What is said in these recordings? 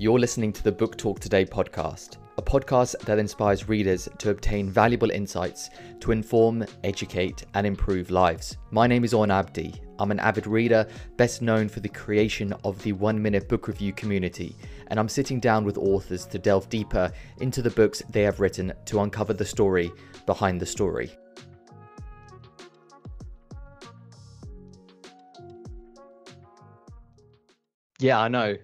You're listening to the Book Talk Today podcast, a podcast that inspires readers to obtain valuable insights to inform, educate, and improve lives. My name is Orn Abdi. I'm an avid reader, best known for the creation of the one minute book review community, and I'm sitting down with authors to delve deeper into the books they have written to uncover the story behind the story. Yeah, I know.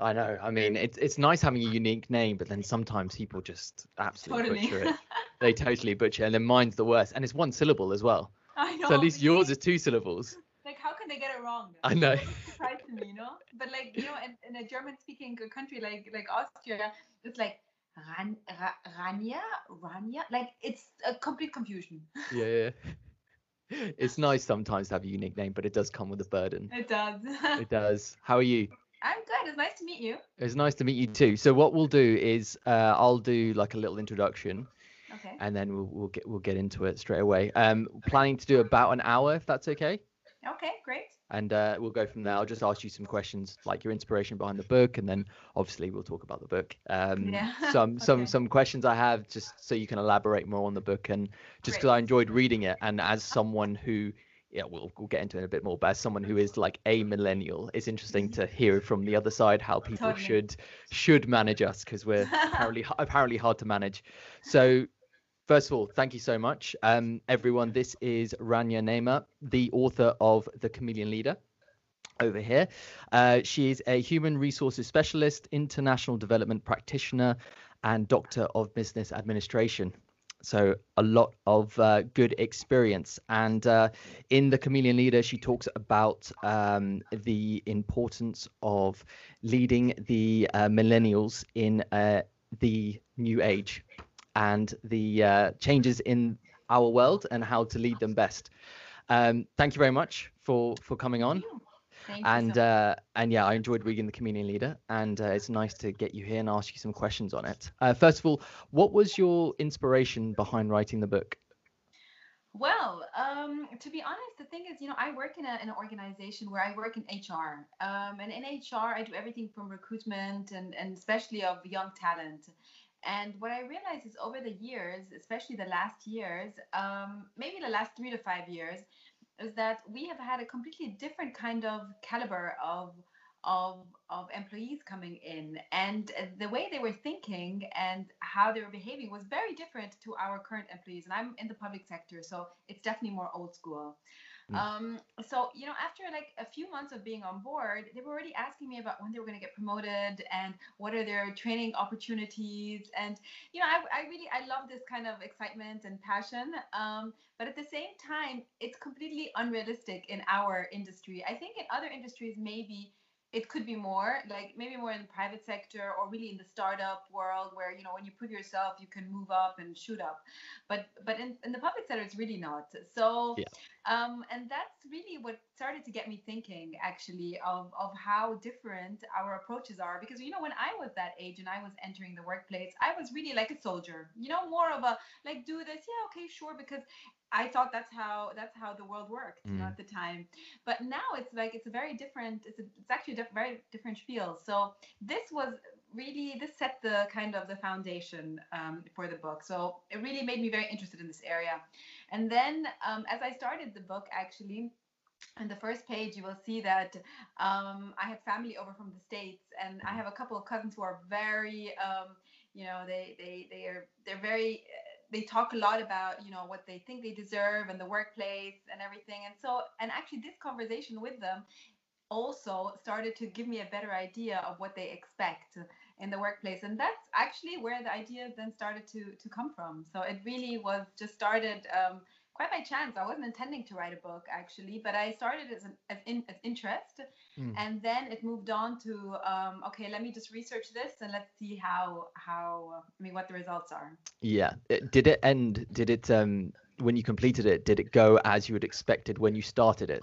I know. I mean, it's it's nice having a unique name, but then sometimes people just absolutely Totally. butcher it. They totally butcher, it, and then mine's the worst, and it's one syllable as well. I know. So at least yours is two syllables. like how can they get it wrong? I know. It's surprised to me, you know. But like you know, in, in a German-speaking country like like Austria, it's like Ran, Ra, Rania, Rania. Like it's a complete confusion. Yeah, yeah. It's nice sometimes to have a unique name, but it does come with a burden. It does. It does. How are you? I'm good. It's nice to meet you. It's nice to meet you too. So what we'll do is uh, I'll do like a little introduction, Okay. and then we'll we'll get we'll get into it straight away. Um, planning to do about an hour, if that's okay. Okay. Great. and uh, we'll go from there. I'll just ask you some questions, like your inspiration behind the book, and then obviously we'll talk about the book. Um, Yeah, Some some okay. some questions I have, just so you can elaborate more on the book, and just because I enjoyed reading it, and as someone who, yeah, we'll we'll get into it in a bit more, but as someone who is like a millennial, it's interesting to hear from the other side how people Totally. should should manage us because we're apparently apparently hard to manage. So First of all, thank you so much. Um, everyone, this is Rania Neema, the author of The Chameleon Leader over here. Uh, she is a human resources specialist, international development practitioner, and doctor of business administration. So, a lot of uh, good experience. And uh, in The Chameleon Leader, she talks about um, the importance of leading the uh, millennials in uh, the new age and the uh, changes in our world and how to lead them best. Um, thank you very much for for coming on. Thank And so uh, and yeah, I enjoyed reading the Chameleon Leader, and uh, it's nice to get you here and ask you some questions on it. Uh, first of all, what was your inspiration behind writing the book? Well, um, to be honest, the thing is, you know, I work in, a, in an organization where I work in HR. Um, and in HR, I do everything from recruitment and, and especially of young talent. And what I realized is over the years, especially the last years, um, maybe the last three to five years, is that we have had a completely different kind of caliber of of of employees coming in and the way they were thinking and how they were behaving was very different to our current employees and i'm in the public sector so it's definitely more old school. Um, so you know after like a few months of being on board they were already asking me about when they were going to get promoted and what are their training opportunities. And you know I, I really i love this kind of excitement and passion um, but at the same time it's completely unrealistic in our industry. I think in other industries maybe it could be more like maybe more in the private sector or really in the startup world where you know when you prove yourself you can move up and shoot up. But but in, in the public sector it's really not. So Yeah. Um and that's really what started to get me thinking actually of of how different our approaches are because you know when i was that age and i was entering the workplace i was really like a soldier you know more of a like do this yeah okay sure because I thought that's how that's how the world worked you know, Mm. at the time. But now it's like it's a very different. It's a, it's actually a diff- very different feel. So this was really this set the kind of the foundation um, for the book. So it really made me very interested in this area. And then um, as I started the book, actually. On the first page, you will see that um, I had family over from the states, and I have a couple of cousins who are very, um, you know, they they they are they're very they talk a lot about you know what they think they deserve and the workplace and everything and so and actually this conversation with them also started to give me a better idea of what they expect in the workplace and that's actually where the idea then started to to come from so it really was just started um, quite by chance i wasn't intending to write a book actually but i started as an as, in, as interest Mm. and then it moved on to um, okay let me just research this and let's see how how i mean what the results are Yeah. It, did it end? Did it um when you completed it? Did it go as you had expected when you started it?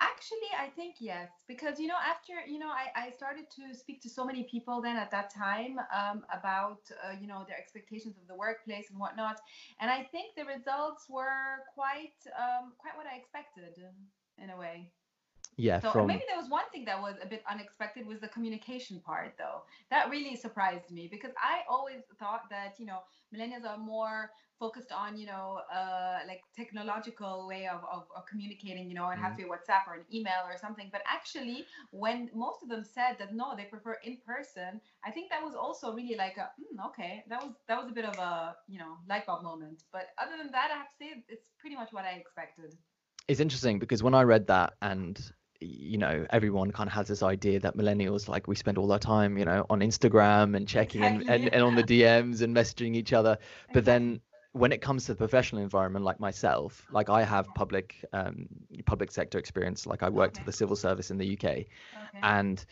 Actually, I think yes, because you know, after you know, I, I started to speak to so many people then at that time um, about uh, you know their expectations of the workplace and whatnot, and I think the results were quite um, quite what I expected in a way. Yeah, So from maybe there was one thing that was a bit unexpected was the communication part though. That really surprised me because I always thought that, you know, millennials are more focused on, you know, uh, like technological way of, of, of communicating, you know, it has Mhm. to be WhatsApp or an email or something. But actually, when most of them said that no, they prefer in person, I think that was also really like a, "Hmm, okay, that was that was a bit of a, you know, light bulb moment. But other than that, I have to say it's pretty much what I expected. it's interesting because when I read that and you know everyone kind of has this idea that millennials like we spend all our time you know on Instagram and checking and, and, and on the DMs and messaging each other but Exactly. then when it comes to the professional environment like myself like I have public um public sector experience like I worked for the civil service in the UK Okay. and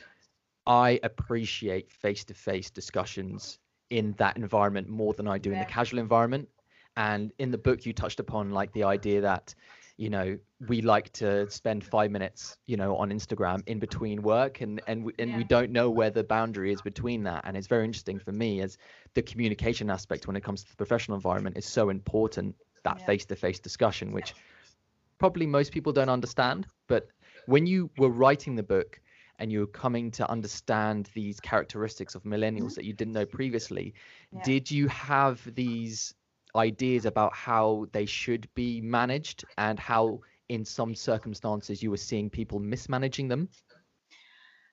I appreciate face-to-face discussions in that environment more than I do in the casual environment. And in the book, you touched upon like the idea that, you know, we like to spend five minutes, you know, on Instagram in between work, and and we, and we don't know where the boundary is between that. And it's very interesting for me as the communication aspect when it comes to the professional environment is so important. That Yeah. face-to-face discussion, which probably most people don't understand. But when you were writing the book and you were coming to understand these characteristics of millennials Mhm. that you didn't know previously, Yeah. did you have these ideas about how they should be managed and how in some circumstances you were seeing people mismanaging them?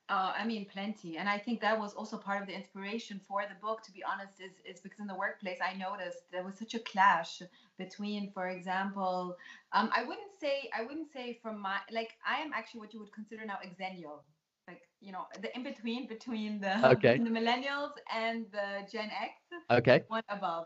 Uh, I mean, plenty. And I think that was also part of the inspiration for the book, to be honest, is, is because in the workplace, I noticed there was such a clash between, for example, um, I wouldn't say, I wouldn't say from my, like, I am actually what you would consider now exennial. Like, you know, the in between between the, Okay. the millennials and the Gen X, Okay. one above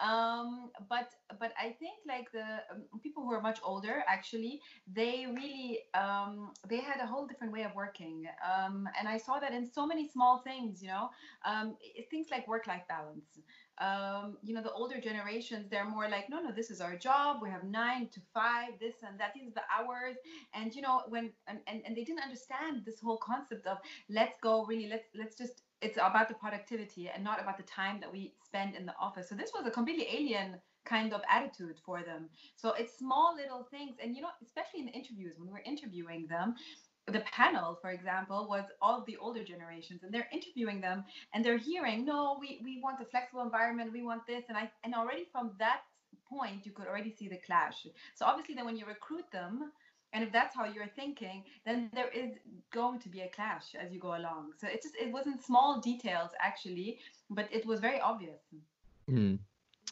um but but i think like the um, people who are much older actually they really um they had a whole different way of working. Um and i saw that in so many small things you know? Um things like work life balance. Um you know the older generations they're more like no no this is our job. We have nine to five this and that are the hours. And you know when and, and, and they didn't understand this whole concept of let's go really let's let's just it's about the productivity and not about the time that we spend in the office. So this was a completely alien kind of attitude for them. So it's small little things. And you know especially in the interviews when we're interviewing them the panel for example was all the older generations and they're interviewing them and they're hearing no we we want a flexible environment. We want this. And i and already from that point you could already see the clash. So obviously then when you recruit them and if that's how you're thinking then there is going to be a clash as you go along so it just it wasn't small details actually but it was very obvious Mm.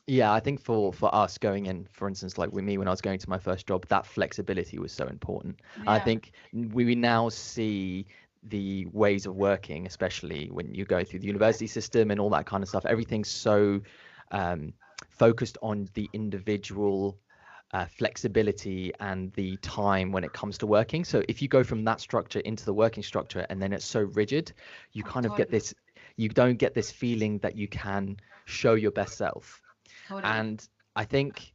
Yeah, I think for for us going in, for instance, like with me when I was going to my first job, that flexibility was so important. I think we now see the ways of working, especially when you go through the university system and all that kind of stuff. Everything's so um, focused on the individual uh, flexibility and the time when it comes to working. So if you go from that structure into the working structure and then it's so rigid, you kind of get this. You don't get this feeling that you can show your best self. totally And I think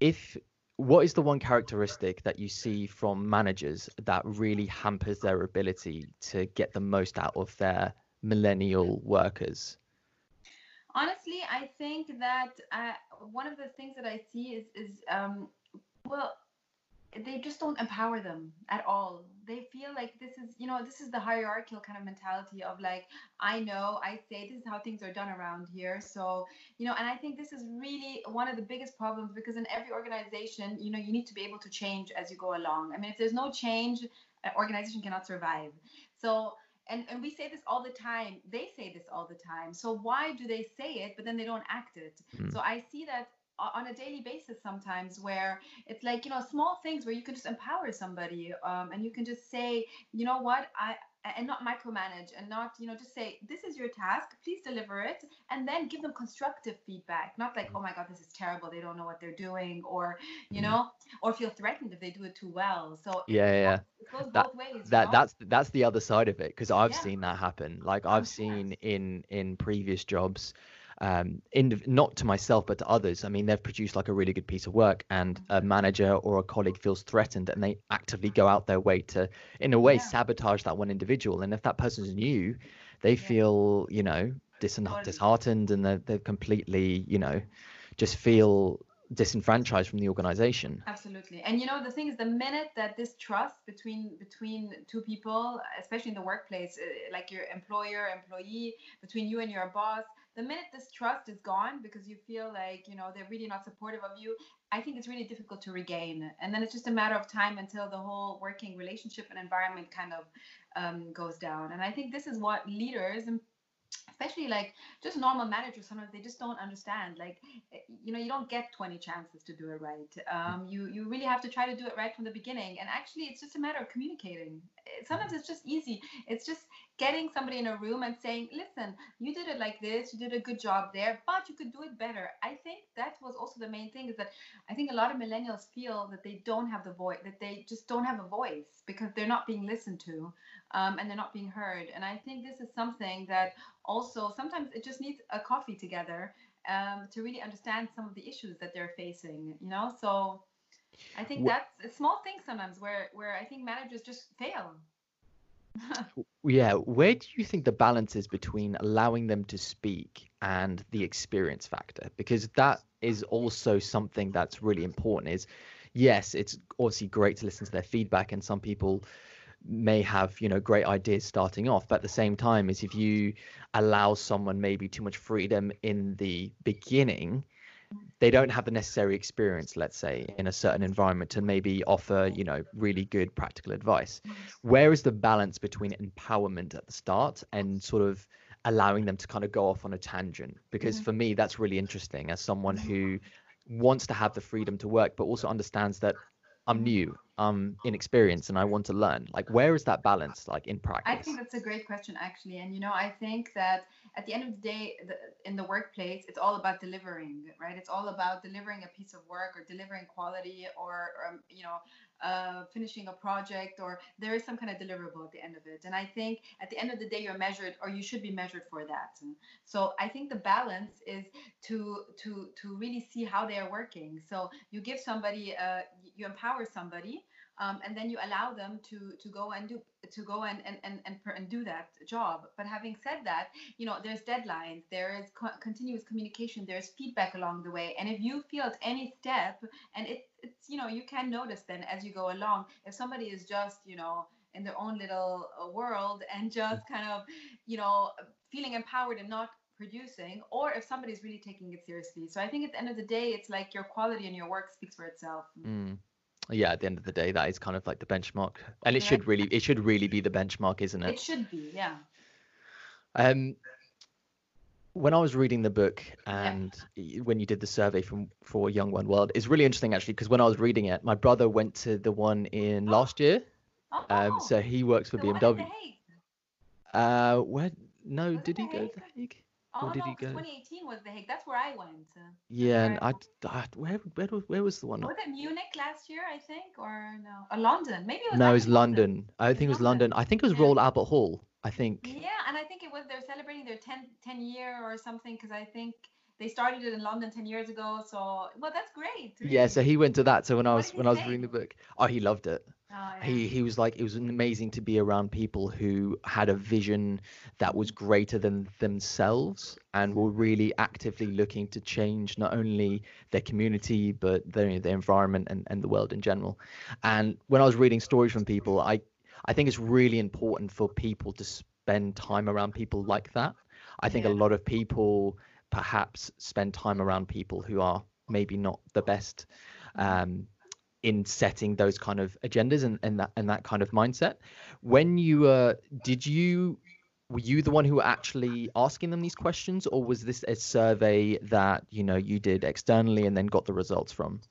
if what is the one characteristic that you see from managers that really hampers their ability to get the most out of their millennial workers? Honestly i think that uh, one of the things that i see is is um well they just don't empower them at all. They feel like this is you know this is the hierarchical kind of mentality of like i know i say this is how things are done around here. So you know and i think this is really one of the biggest problems because in every organization you know you need to be able to change as you go along. I mean if there's no change an organization cannot survive. So and, and we say this all the time they say this all the time so why do they say it but then they don't act it Mm. so i see that on a daily basis sometimes where it's like you know small things where you can just empower somebody um, and you can just say you know what i and not micromanage and not you know just say this is your task please deliver it and then give them constructive feedback not like oh my god this is terrible they don't know what they're doing or you Mm. know or feel threatened if they do it too well so Yeah, yeah, yeah. it goes That- both ways you know? that's that's the other side of it because I've Yeah. seen that happen. Like I'm I've seen in in previous jobs, um, in not to myself but to others. I mean, they've produced like a really good piece of work, and a manager or a colleague feels threatened, and they actively go out their way to, in a way, Yeah. sabotage that one individual. And if that person's new, they feel you know dis- disheartened, and they're they're completely you know, just feel disenfranchised from the organization. Absolutely. And you know the thing is the minute that this trust between between two people, especially in the workplace, uh, like your employer, employee, between you and your boss, the minute this trust is gone because you feel like, you know, they're really not supportive of you, I think it's really difficult to regain. And then it's just a matter of time until the whole working relationship and environment kind of um, goes down. And I think this is what leaders and especially like just normal managers sometimes they just don't understand like eh, you know you don't get 20 chances to do it right. Um, you you really have to try to do it right from the beginning and actually it's just a matter of communicating. Eh, sometimes it's just easy. It's just getting somebody in a room and saying listen you did it like this you did a good job there but you could do it better. I think that was also the main thing is that i think a lot of millennials feel that they don't have the voice that they just don't have a voice because they're not being listened to um, and they're not being heard. And i think this is something that also sometimes it just needs a coffee together um, to really understand some of the issues that they're facing you know? So i think that's a small thing sometimes where where i think managers just fail. Yeah where do you think the balance is between allowing them to speak and the experience factor? Because that is also something that's really important is yes it's obviously great to listen to their feedback and some people may have you know great ideas starting off but at the same time is if you allow someone maybe too much freedom in the beginning they don't have the necessary experience let's say in a certain environment to maybe offer you know really good practical advice. Where is the balance between empowerment at the start and sort of allowing them to kind of go off on a tangent? Because for me that's really interesting as someone who wants to have the freedom to work but also understands that I'm new, I'm inexperienced, and I want to learn. Like, where is that balance, like in practice? I think that's a great question, actually. And you know, I think that at the end of the day, the, in the workplace, it's all about delivering, right? It's all about delivering a piece of work or delivering quality, or um, you know, uh, finishing a project or there is some kind of deliverable at the end of it. And I think at the end of the day, you're measured or you should be measured for that. So I think the balance is to to to really see how they are working. So you give somebody, uh, you empower somebody um, and then you allow them to to go and do to go and and and and, and do that job but having said that you know there's deadlines there is co- continuous communication there's feedback along the way and if you feel at any step and it, it's you know you can notice then as you go along. If somebody is just you know in their own little uh, world and just kind of you know feeling empowered and not producing or if somebody's really taking it seriously. So i think at the end of the day it's like your quality and your work speaks for itself. Mm. Yeah at the end of the day that is kind of like the benchmark. And it yeah. should really it should really be the benchmark isn't it? It should be yeah. Um when I was reading the book and yeah. when you did the survey from for Young One World, it's really interesting actually because when I was reading it, my brother went to the one in oh. last year. Oh, um, so he works for the BMW. Uh, where? No, was did he go to the Hague? Oh did no, he go? 2018 was the Hague. That's where I went. Yeah, and I, I, where where where was the one? Was it Munich last year? I think, or no, or London? Maybe it was. No, it was London. London. I think it was London. London. I think it was yeah. Royal Albert Hall. I think. Yeah, and I think it was they're celebrating their 10, 10 year or something because I think they started it in London 10 years ago. So, well, that's great. Really. Yeah, so he went to that. So when I was when I was reading the book, oh, he loved it. Oh, yeah. He he was like it was amazing to be around people who had a vision that was greater than themselves and were really actively looking to change not only their community but their their environment and, and the world in general. And when I was reading stories from people, I I think it's really important for people to spend time around people like that. I think yeah. a lot of people perhaps spend time around people who are maybe not the best um, in setting those kind of agendas and, and that and that kind of mindset. When you uh, did you were you the one who were actually asking them these questions, or was this a survey that you know you did externally and then got the results from?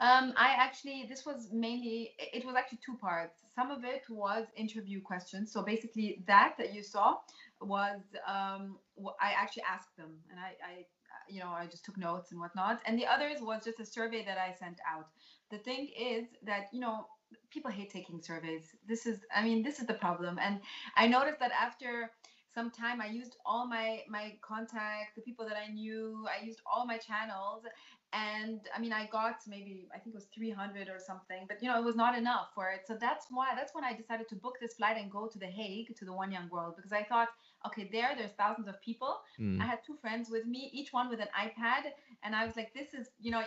Um, I actually, this was mainly, it was actually two parts. Some of it was interview questions. So basically, that that you saw was um, I actually asked them, and I, I, you know, I just took notes and whatnot. And the others was just a survey that I sent out. The thing is that you know people hate taking surveys. This is, I mean, this is the problem. And I noticed that after some time, I used all my my contacts, the people that I knew. I used all my channels, and i mean i got maybe i think it was 300 or something but you know it was not enough for it so that's why that's when i decided to book this flight and go to the hague to the one young world because i thought okay there there's thousands of people mm. i had two friends with me each one with an ipad and i was like this is you know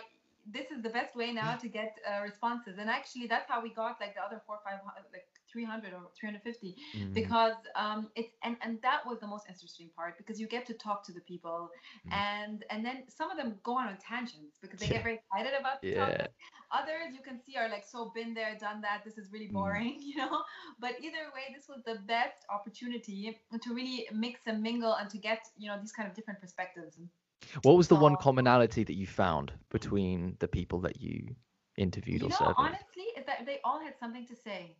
this is the best way now to get uh, responses. And actually, that's how we got like the other four, five, like 300 or 350 mm. because um, it's and and that was the most interesting part because you get to talk to the people mm. and and then some of them go on on tangents because they yeah. get very excited about the yeah. topic others you can see are like so been there done that this is really mm. boring mm. you know but either way this was the best opportunity to really mix and mingle and to get you know these kind of different perspectives what was the one commonality that you found between the people that you interviewed you or know, surveyed? honestly is that they all had something to say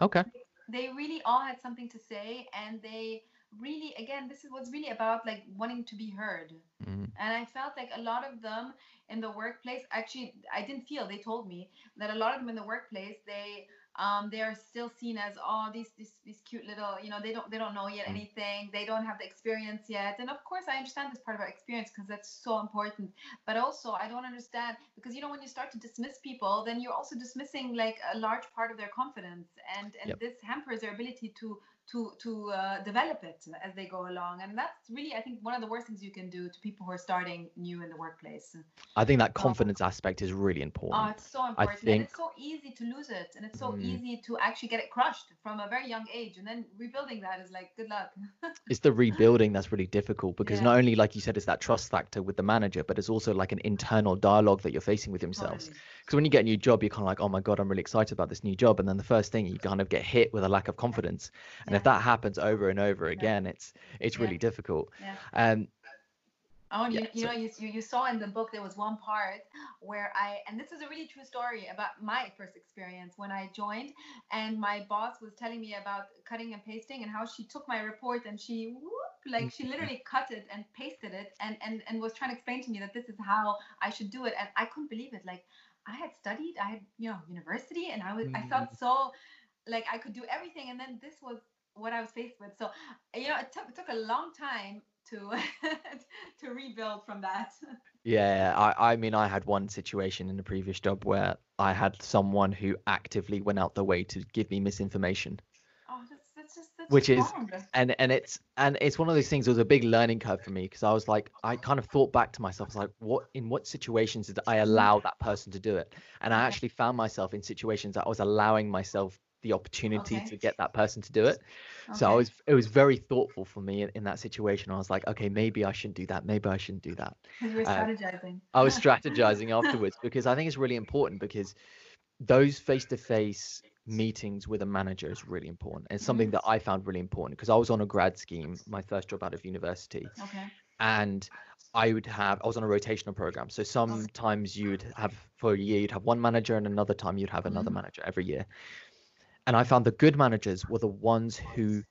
Okay. They really all had something to say, and they really, again, this is what's really about like wanting to be heard. Mm-hmm. And I felt like a lot of them in the workplace, actually, I didn't feel, they told me that a lot of them in the workplace, they um, they are still seen as oh these, these these cute little you know they don't they don't know yet mm. anything they don't have the experience yet and of course i understand this part about experience because that's so important but also i don't understand because you know when you start to dismiss people then you're also dismissing like a large part of their confidence and and yep. this hampers their ability to to to uh, develop it as they go along. And that's really i think one of the worst things you can do to people who are starting new in the workplace. I think that confidence um, aspect is really important. Oh it's so important. I think, and it's so easy to lose it. And it's so mm, easy to actually get it crushed from a very young age. And then rebuilding that is like good luck. It's the rebuilding that's really difficult because yeah. not only like you said it's that trust factor with the manager but it's also like an internal dialogue that you're facing with themselves. Because totally. when you get a new job you're kind of like oh my god i'm really excited about this new job. And then the first thing you kind of get hit with a lack of confidence. And and if that happens over and over again, it's it's really difficult. Um, Oh, yeah, you, you so. know, you, you saw in the book there was one part where I, and this is a really true story about my first experience when I joined, and my boss was telling me about cutting and pasting and how she took my report and she, whoop, like she literally cut it and pasted it and and and was trying to explain to me that this is how I should do it, and I couldn't believe it. Like I had studied, I had you know university, and I was mm. I felt mm. so like I could do everything, and then this was what I was faced with. So, you know, it took it took a long time to to rebuild from that. Yeah, I I mean I had one situation in the previous job where I had someone who actively went out the way to give me misinformation. Oh, that's, that's just that's which is and and it's and it's one of those things. It was a big learning curve for me because I was like I kind of thought back to myself. I was like, what in what situations did I mm-hmm. allow that person to do it? And I actually found myself in situations that I was allowing myself the opportunity okay. to get that person to do it. Okay. So I was it was very thoughtful for me in, in, that situation. I was like, okay, maybe I shouldn't do that. Maybe I shouldn't do that. You were um, strategizing. I was strategizing afterwards because I think it's really important because those face-to-face meetings with a manager is really important. It's something that I found really important because I was on a grad scheme, my first job out of university. Okay. And I would have I was on a rotational program. So sometimes you'd have for a year you'd have one manager and another time you'd have another mm-hmm. manager every year. And I found the good managers were the ones who,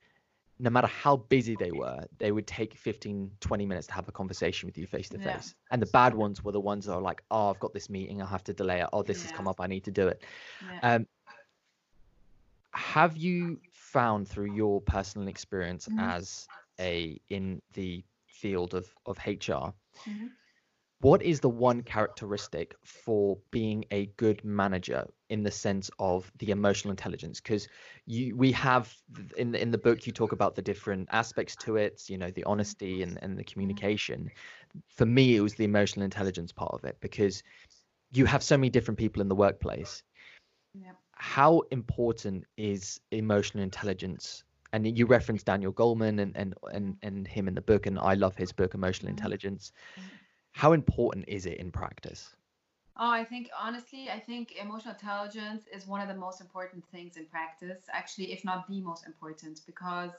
no matter how busy they were, they would take 15, 20 minutes to have a conversation with you face to face. And the bad ones were the ones that are like, oh, I've got this meeting, I have to delay it. Oh, this yeah. has come up, I need to do it. Yeah. Um, have you found through your personal experience mm-hmm. as a in the field of of HR, mm-hmm what is the one characteristic for being a good manager in the sense of the emotional intelligence? Because you we have in the, in the book you talk about the different aspects to it you know the honesty and, and the communication. For me it was the emotional intelligence part of it because you have so many different people in the workplace. Yep. how important is emotional intelligence? And you reference daniel goleman and and and, and him in the book and i love his book emotional mm-hmm. intelligence. Mm-hmm how important is it in practice? Oh, I think honestly, I think emotional intelligence is one of the most important things in practice, actually, if not the most important, because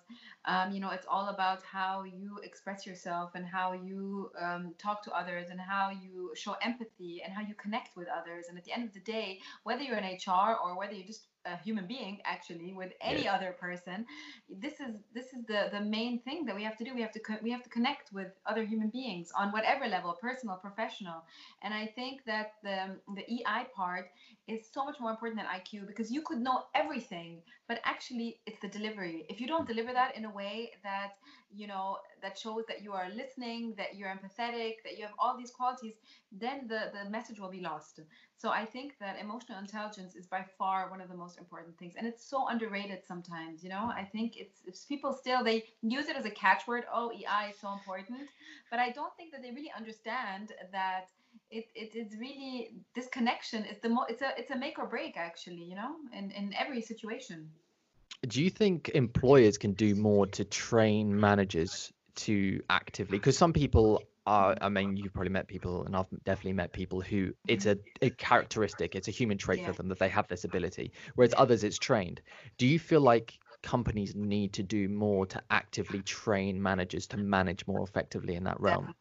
um, you know it's all about how you express yourself and how you um, talk to others and how you show empathy and how you connect with others. And at the end of the day, whether you're in HR or whether you're just a human being actually with any yes. other person this is this is the the main thing that we have to do we have to we have to connect with other human beings on whatever level personal professional and i think that the the ei part is so much more important than iq because you could know everything but actually it's the delivery. If you don't mm. deliver that in a way that you know that shows that you are listening that you're empathetic that you have all these qualities then the the message will be lost. So i think that emotional intelligence is by far one of the most important things. And it's so underrated sometimes you know? I think it's, it's people still they use it as a catchword. Oh ei is so important. But i don't think that they really understand that it, it is really this connection is the mo- it's a it's a make or break actually you know in in every situation. Do you think employers can do more to train managers to actively because some people are i mean you've probably met people and i've definitely met people who it's a, a characteristic it's a human trait Yeah. for them that they have this ability whereas others it's trained. Do you feel like companies need to do more to actively train managers to manage more effectively in that realm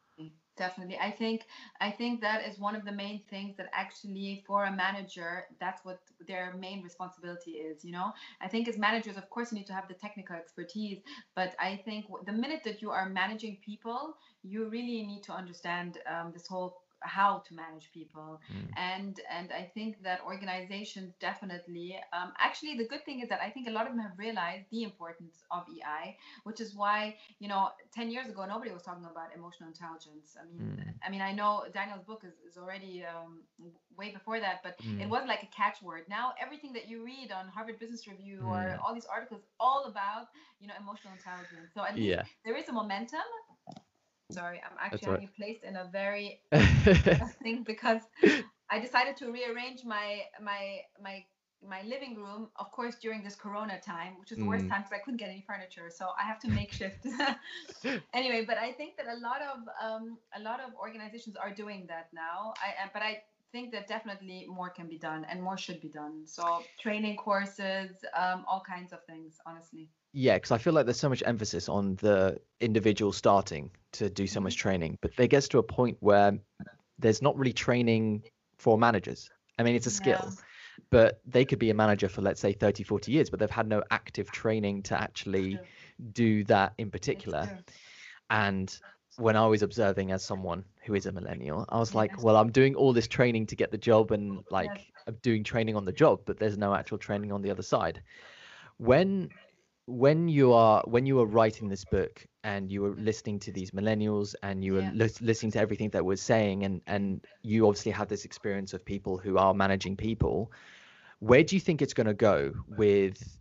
Definitely. I think I think that is one of the main things that actually for a manager, that's what their main responsibility is. You know, I think as managers, of course, you need to have the technical expertise, but I think the minute that you are managing people, you really need to understand um, this whole how to manage people Mm. and and i think that organizations definitely um, actually the good thing is that i think a lot of them have realized the importance of ei which is why you know 10 years ago nobody was talking about emotional intelligence i mean Mm. i mean i know daniel's book is, is already um, way before that but it Mm. was like a catchword now everything that you read on harvard business review or Mm. all these articles all about you know emotional intelligence so at least yeah there is a momentum sorry i'm actually all right. having placed in a very thing because I decided to rearrange my my my my living room, of course, during this Corona time, which is the worst Mm. time because I couldn't get any furniture, so I have to make shift. anyway, but I think that a lot of um, a lot of organizations are doing that now. I uh, but I think that definitely more can be done and more should be done. So training courses, um, all kinds of things, honestly. Yeah, because I feel like there's so much emphasis on the individual starting to do so much training, but there gets to a point where there's not really training for managers. I mean, it's a skill, but they could be a manager for, let's say, 30, 40 years, but they've had no active training to actually do that in particular. And when I was observing as someone who is a millennial, I was like, well, I'm doing all this training to get the job and like. I'm doing training on the job, but there's no actual training on the other side. When when you are when you were writing this book and you were listening to these millennials and you were Yeah. lis- listening to everything that we're saying and and you obviously had this experience of people who are managing people where do you think it's going to go with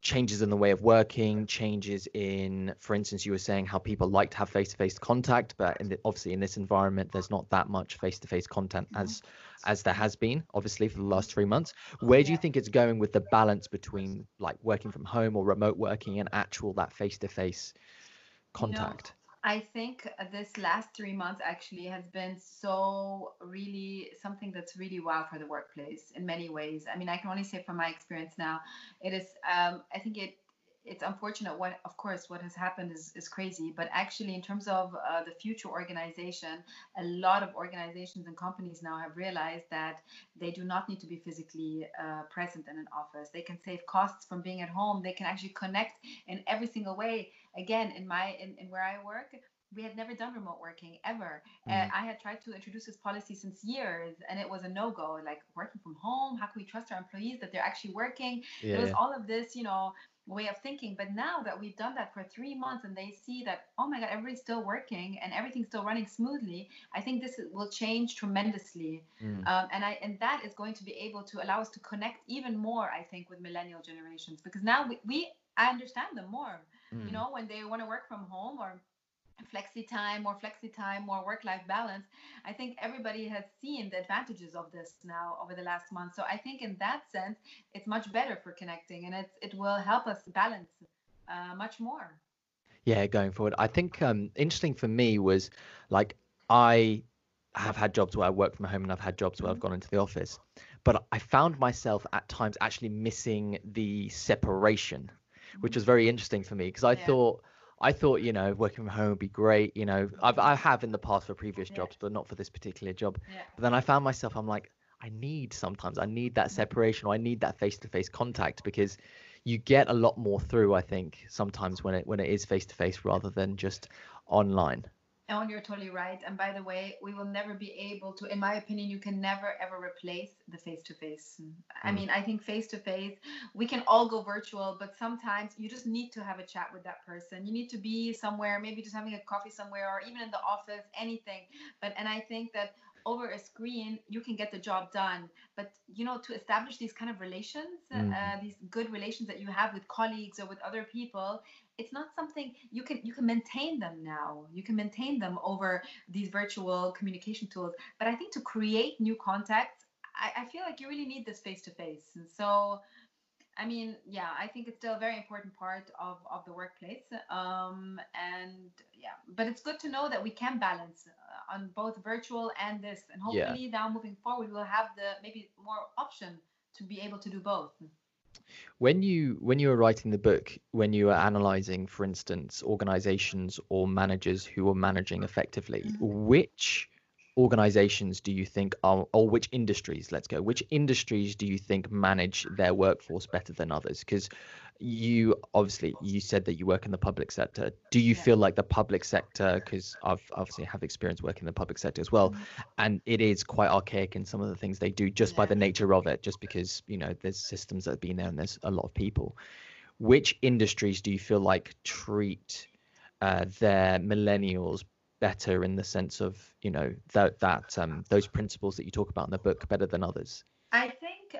changes in the way of working changes in for instance you were saying how people like to have face-to-face contact but in the, obviously in this environment there's not that much face-to-face content Mhm. as as there has been obviously for the last three months. Where do you think it's going with the balance between like working from home or remote working and actual that face-to-face contact I think this last three months actually has been so really something that's really wow for the workplace in many ways. I mean, I can only say from my experience now, it is. Um, I think it. It's unfortunate. What, of course, what has happened is, is crazy. But actually, in terms of uh, the future organization, a lot of organizations and companies now have realized that they do not need to be physically uh, present in an office. They can save costs from being at home. They can actually connect in every single way again in my in, in where i work we had never done remote working ever uh, Mm. i had tried to introduce this policy since years and it was a no-go like working from home how can we trust our employees that they're actually working yeah, there was yeah. all of this you know way of thinking but now that we've done that for three months and they see that oh my god everybody's still working and everything's still running smoothly i think this will change tremendously Mm. um, and I and that is going to be able to allow us to connect even more, I think, with millennial generations because now we, we I understand them more. Mm. You know, when they want to work from home or flexi time, more flexi time, more work life balance. I think everybody has seen the advantages of this now over the last month. So I think in that sense, it's much better for connecting, and it's it will help us balance uh, much more. yeah going forward i think um interesting for me was like i have had jobs where i work from home and i've had jobs where i've Mhm. gone into the office but i found myself at times actually missing the separation which was very interesting for me because i Yeah. thought i thought you know working from home would be great you know I've, i have in the past for previous Yeah. jobs but not for this particular job Yeah. but then i found myself i'm like i need sometimes i need that mm-hmm. separation or i need that face-to-face contact because you get a lot more through i think sometimes when it when it is face-to-face rather than just online and you're totally right. And by the way, we will never be able to, in my opinion, you can never ever replace the face to face. I Mm. mean, I think face to face, we can all go virtual, but sometimes you just need to have a chat with that person. You need to be somewhere, maybe just having a coffee somewhere or even in the office, anything. But, and I think that over a screen you can get the job done but you know to establish these kind of relations Mhm. uh, these good relations that you have with colleagues or with other people it's not something you can you can maintain them now you can maintain them over these virtual communication tools but i think to create new contacts i, I feel like you really need this face to face and so I mean, yeah, I think it's still a very important part of, of the workplace. Um, and yeah, but it's good to know that we can balance uh, on both virtual and this. And Yeah. hopefully now moving forward, we'll have the maybe more option to be able to do both. When you when you were writing the book, when you were analyzing, for instance, organizations or managers who were managing effectively, Mhm. which organizations do you think are or which industries, let's go, which industries do you think manage their workforce better than others? Because you obviously you said that you work in the public sector. Do you Yeah. feel like the public sector, because I've obviously have experience working in the public sector as well, Mhm. and it is quite archaic in some of the things they do just by the nature of it just because you know there's systems that have been there and there's a lot of people which industries do you feel like treat uh, their millennials better in the sense of you know that that um those principles that you talk about in the book better than others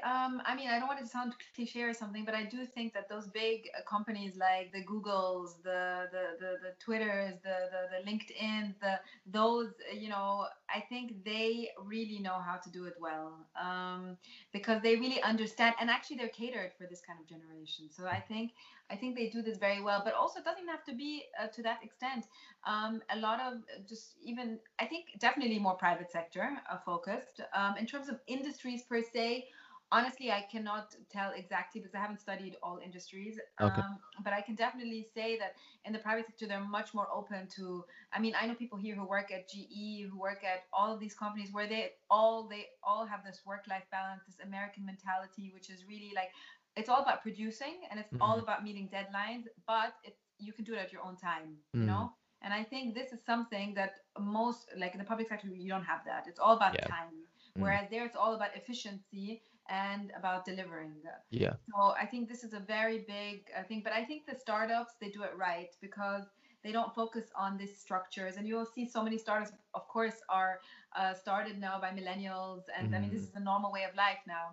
um, I mean, I don't want to sound cliche or something, but I do think that those big uh, companies like the Googles, the the the, the Twitters, the, the the LinkedIn, the those, uh, you know, I think they really know how to do it well um, because they really understand, and actually they're catered for this kind of generation. So I think I think they do this very well, but also it doesn't have to be uh, to that extent. Um, a lot of uh, just even, I think definitely more private sector uh, focused. Um, in terms of industries per se, honestly, I cannot tell exactly because I haven't studied all industries. Okay. Um, but I can definitely say that in the private sector, they're much more open to. I mean, I know people here who work at GE, who work at all of these companies where they all they all have this work-life balance, this American mentality, which is really like it's all about producing and it's all Mhm. about meeting deadlines, but it's you can do it at your own time, you Mm. know. And I think this is something that most like in the public sector you don't have that. It's all about Yeah. time, Mm. whereas there it's all about efficiency and about delivering. yeah So I think this is a very big uh, thing. But I think the startups they do it right because they don't focus on these structures. And you will see so many startups, of course, are uh, started now by millennials, and I mean this is a normal way of life now.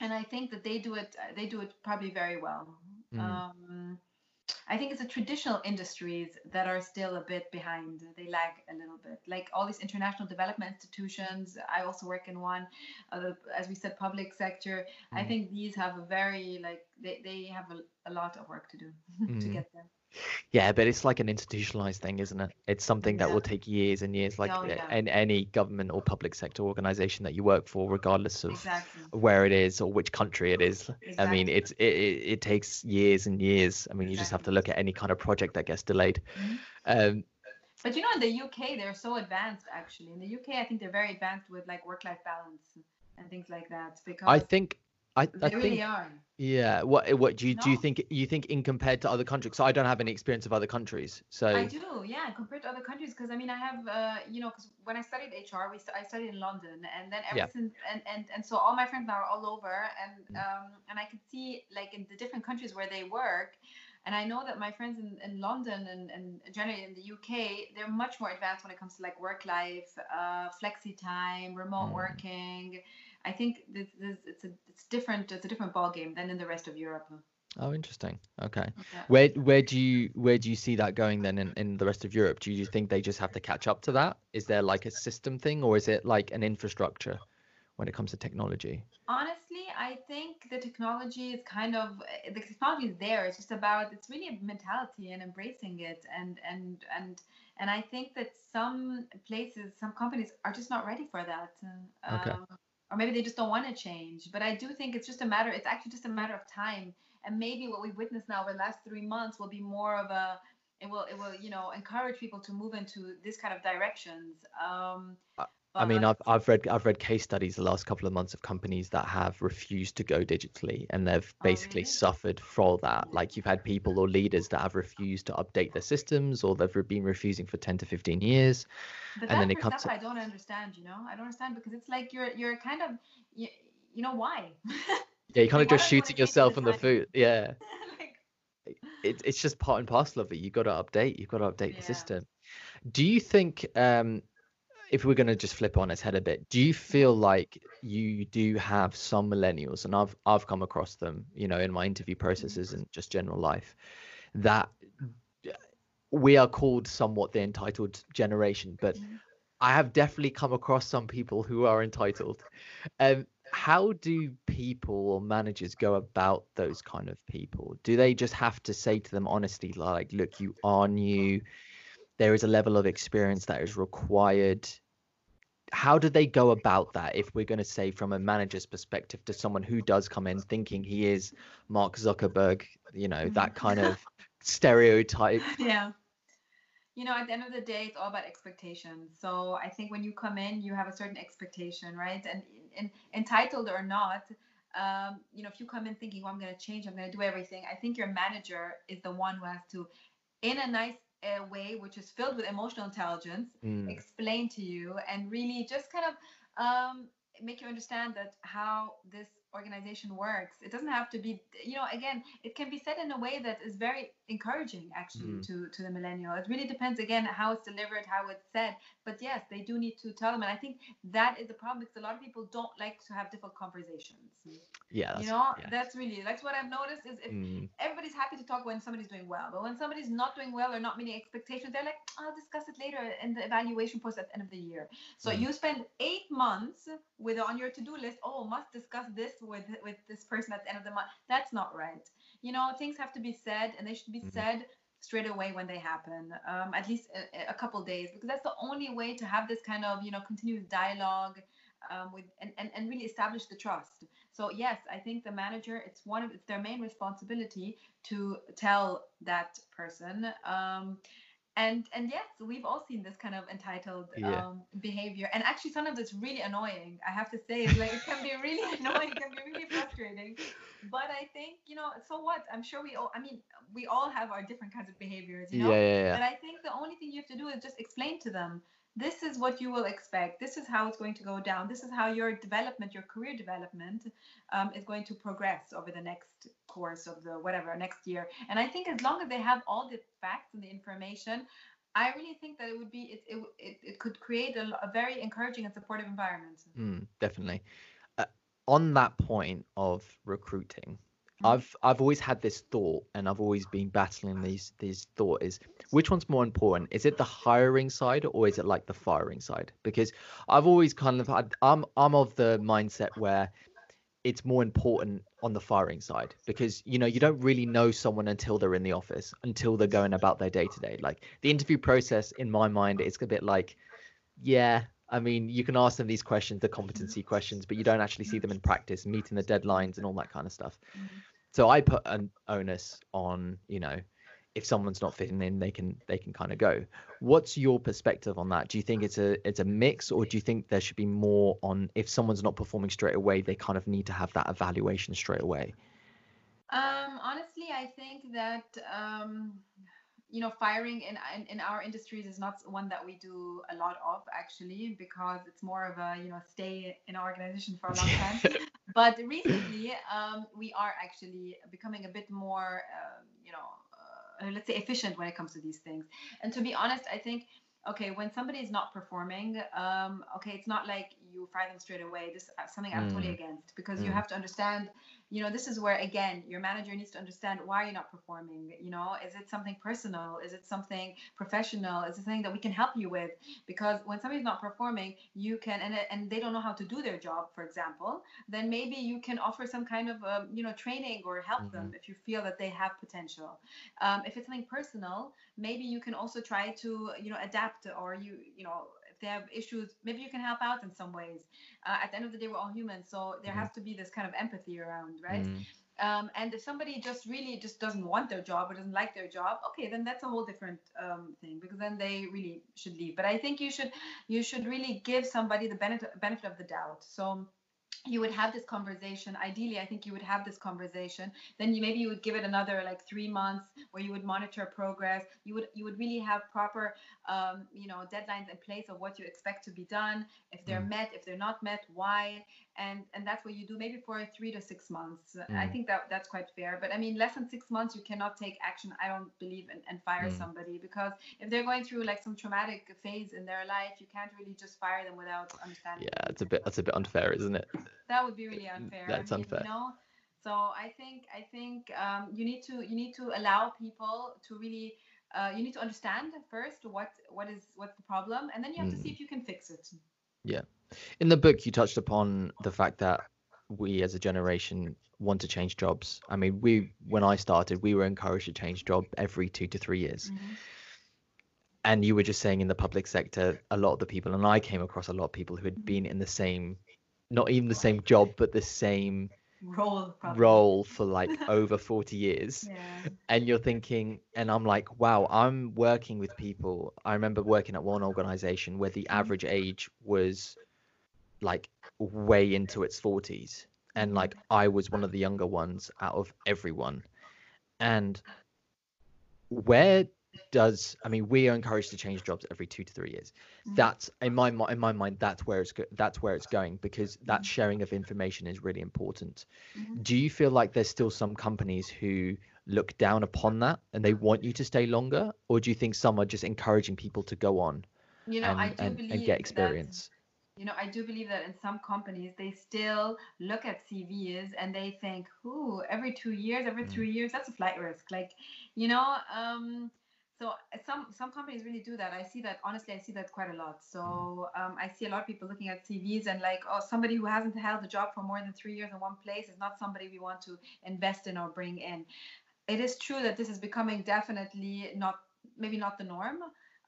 And I think that they do it. They do it probably very well. Mm. Um, I think it's the traditional industries that are still a bit behind. They lag a little bit. Like all these international development institutions. I also work in one, uh, as we said, public sector. I Mm. think these have a very like they, they have a, a lot of work to do to Mm. get there. Yeah but it's like an institutionalized thing isn't it it's something that Yeah. will take years and years like Oh, yeah. in any government or public sector organization that you work for regardless of Exactly. where it is or which country it is i mean it's it, it, takes years and years i mean you just have to look at any kind of project that gets delayed Mhm. um But you know, in the UK, they're so advanced. Actually, in the UK, I think they're very advanced with like work-life balance and things like that. Because i think i, they I really think are. yeah what what do you do you think you think in compared to other countries so i don't have any experience of other countries so I do, yeah, compared to other countries, because I mean, I have, uh, you know, because when I studied HR, we st- I studied in London, and then ever Yeah. since, and, and and so all my friends now are all over, and Mm. um, and I can see like in the different countries where they work, and I know that my friends in, in London and, and generally in the UK, they're much more advanced when it comes to like work life, uh, flexi time, remote Mm. working. I think this, this it's a it's different it's a different ball game than in the rest of Europe. oh interesting okay Yeah. where where do you where do you see that going then in, in the rest of europe do you think they just have to catch up to that is there like a system thing or is it like an infrastructure when it comes to technology Honestly, I think the technology is kind of the technology is there. It's just about it's really a mentality and embracing it, and and and and I think that some places, some companies are just not ready for that. Um, Okay. Or maybe they just don't want to change. But I do think it's just a matter. It's actually just a matter of time. And maybe what we've witnessed now over the last three months will be more of a. It will it will you know encourage people to move into this kind of directions. Um, I mean, I've I've read I've read case studies the last couple of months of companies that have refused to go digitally, and they've Oh, basically really? suffered for that. Like you've had people or leaders that have refused to update their systems, or they've been refusing for ten to fifteen years. But and then it comes stuff I don't understand, you know? I don't understand because it's like you're you're kind of you, you know why? Yeah, you're kind Like, of just don't you wanna shooting yourself in the foot. Yeah, like, it, it's just part and parcel of it. You've got to update. You've got to update the system. Do you think, um, if we're going to just flip on its head a bit do you feel like you do have some millennials and i've i've come across them you know in my interview processes and just general life that we are called somewhat the entitled generation but mm-hmm. i have definitely come across some people who are entitled. Um how do people or managers go about those kind of people? Do they just have to say to them honestly like look you are new there is a level of experience that is required. How do they go about that if we're going to say from a manager's perspective to someone who does come in thinking he is mark zuckerberg you know that mm-hmm. kind of stereotype? Yeah. You know at the end of the day it's all about expectations. So i think when you come in you have a certain expectation right? And, and entitled or not um, you know if you come in thinking well i'm going to change i'm going to do everything i think your manager is the one who has to in a nice a way which is filled with emotional intelligence mm. explain to you and really just kind of um, make you understand that how this organization works it doesn't have to be you know again it can be said in a way that is very encouraging actually mm. to to the millennial it really depends again how it's delivered how it's said but yes they do need to tell them and i think that is the problem because a lot of people don't like to have difficult conversations yeah you know yeah. that's really that's what i've noticed is if mm. everybody's happy to talk when somebody's doing well but when somebody's not doing well or not meeting expectations they're like i'll discuss it later in the evaluation process at the end of the year so mm. you spend eight months with on your to-do list oh must discuss this with with this person at the end of the month that's not right you know things have to be said and they should be mm-hmm. said straight away when they happen um, at least a, a, couple days because that's the only way to have this kind of you know continuous dialogue um, with and, and, and really establish the trust so yes i think the manager it's one of it's their main responsibility to tell that person um, and and yes we've all seen this kind of entitled yeah. um, behavior. And actually sometimes it's really annoying i have to say. It's like it can be really annoying it can be really frustrating. But i think you know so what? I'm sure we all i mean we all have our different kinds of behaviors you know? Yeah, yeah, yeah. but i think the only thing you have to do is just explain to them this is what you will expect. This is how it's going to go down. This is how your development, your career development, um, is going to progress over the next course of the whatever next year. And I think as long as they have all the facts and the information, I really think that it would be it it, it, could create a, a, very encouraging and supportive environment. Mm, definitely. Uh, on that point of recruiting, I've I've always had this thought, and I've always been battling these these thought is which one's more important? Is it the hiring side or is it like the firing side? Because I've always kind of had, I'm I'm of the mindset where it's more important on the firing side because you know you don't really know someone until they're in the office until they're going about their day to day like the interview process in my mind it's a bit like yeah i mean you can ask them these questions the competency questions but you don't actually see them in practice meeting the deadlines and all that kind of stuff mm-hmm so I put an onus on, you know, if someone's not fitting in, they can they can kind of go. What's your perspective on that? Do you think it's a it's a mix, or do you think there should be more on if someone's not performing straight away, they kind of need to have that evaluation straight away? Um, honestly, I think that um, you know firing in, in, in our industries is not one that we do a lot of actually because it's more of a you know stay in our organization for a long time but recently um, we are actually becoming a bit more um, you know uh, let's say efficient when it comes to these things and to be honest i think okay when somebody is not performing um, okay it's not like you fire them straight away this is something i'm mm. totally against because mm. you have to understand you know this is where again your manager needs to understand why you're not performing you know? Is it something personal? Is it something professional? Is it something that we can help you with? Because when somebody's not performing you can and, and they don't know how to do their job for example then maybe you can offer some kind of um, you know training or help mm-hmm. them if you feel that they have potential. Um, if it's something personal maybe you can also try to you know adapt or you you know they have issues, maybe you can help out in some ways. Uh, at the end of the day, we're all humans, so there mm-hmm. has to be this kind of empathy around, right? Mm-hmm. Um, and if somebody just really just doesn't want their job or doesn't like their job, okay, then that's a whole different um, thing because then they really should leave. But I think you should you should really give somebody the benefit benefit of the doubt. So you would have this conversation ideally i think you would have this conversation then you maybe you would give it another like three months where you would monitor progress you would you would really have proper um, you know deadlines in place of what you expect to be done if they're mm. met if they're not met why and and that's what you do maybe for three to six months i Mm. think that that's quite fair but i mean less than six months you cannot take action i don't believe and, and fire Mm. somebody because if they're going through like some traumatic phase in their life you can't really just fire them without understanding Yeah, it's a bit that's a bit unfair, isn't it? that would be really unfair. That's I mean, unfair. You know, so I think I think um, you need to you need to allow people to really uh, you need to understand first what what is what's the problem, and then you have to see Mm. if you can fix it. Yeah, in the book, you touched upon the fact that we as a generation want to change jobs. I mean, we when I started, we were encouraged to change job every two to three years. And you were just saying in the public sector, a lot of the people, and I came across a lot of people who had been in the same, not even the same job, but the same Role. Probably. role for like over 40 years. Yeah. and you're thinking and i'm like wow i'm working with people i remember working at one organization where the Mhm. average age was like way into its 40s and Mhm. like i was one of the younger ones out of everyone and where does i mean we are encouraged to change jobs every two to three years Mhm. that's in my in my mind that's where it's go- that's where it's going because that Mhm. sharing of information is really important Mhm. do you feel like there's still some companies who look down upon that and they want you to stay longer or do you think some are just encouraging people to go on You know, and, I do and, believe and get that- experience you know, I do believe that in some companies they still look at CVs and they think, "Ooh, every two years, every Mm. three years, that's a flight risk." Like, you know, um, so some some companies really do that. I see that honestly, I see that quite a lot. So um, I see a lot of people looking at CVs and like, oh, somebody who hasn't held a job for more than three years in one place is not somebody we want to invest in or bring in. It is true that this is becoming definitely not maybe not the norm,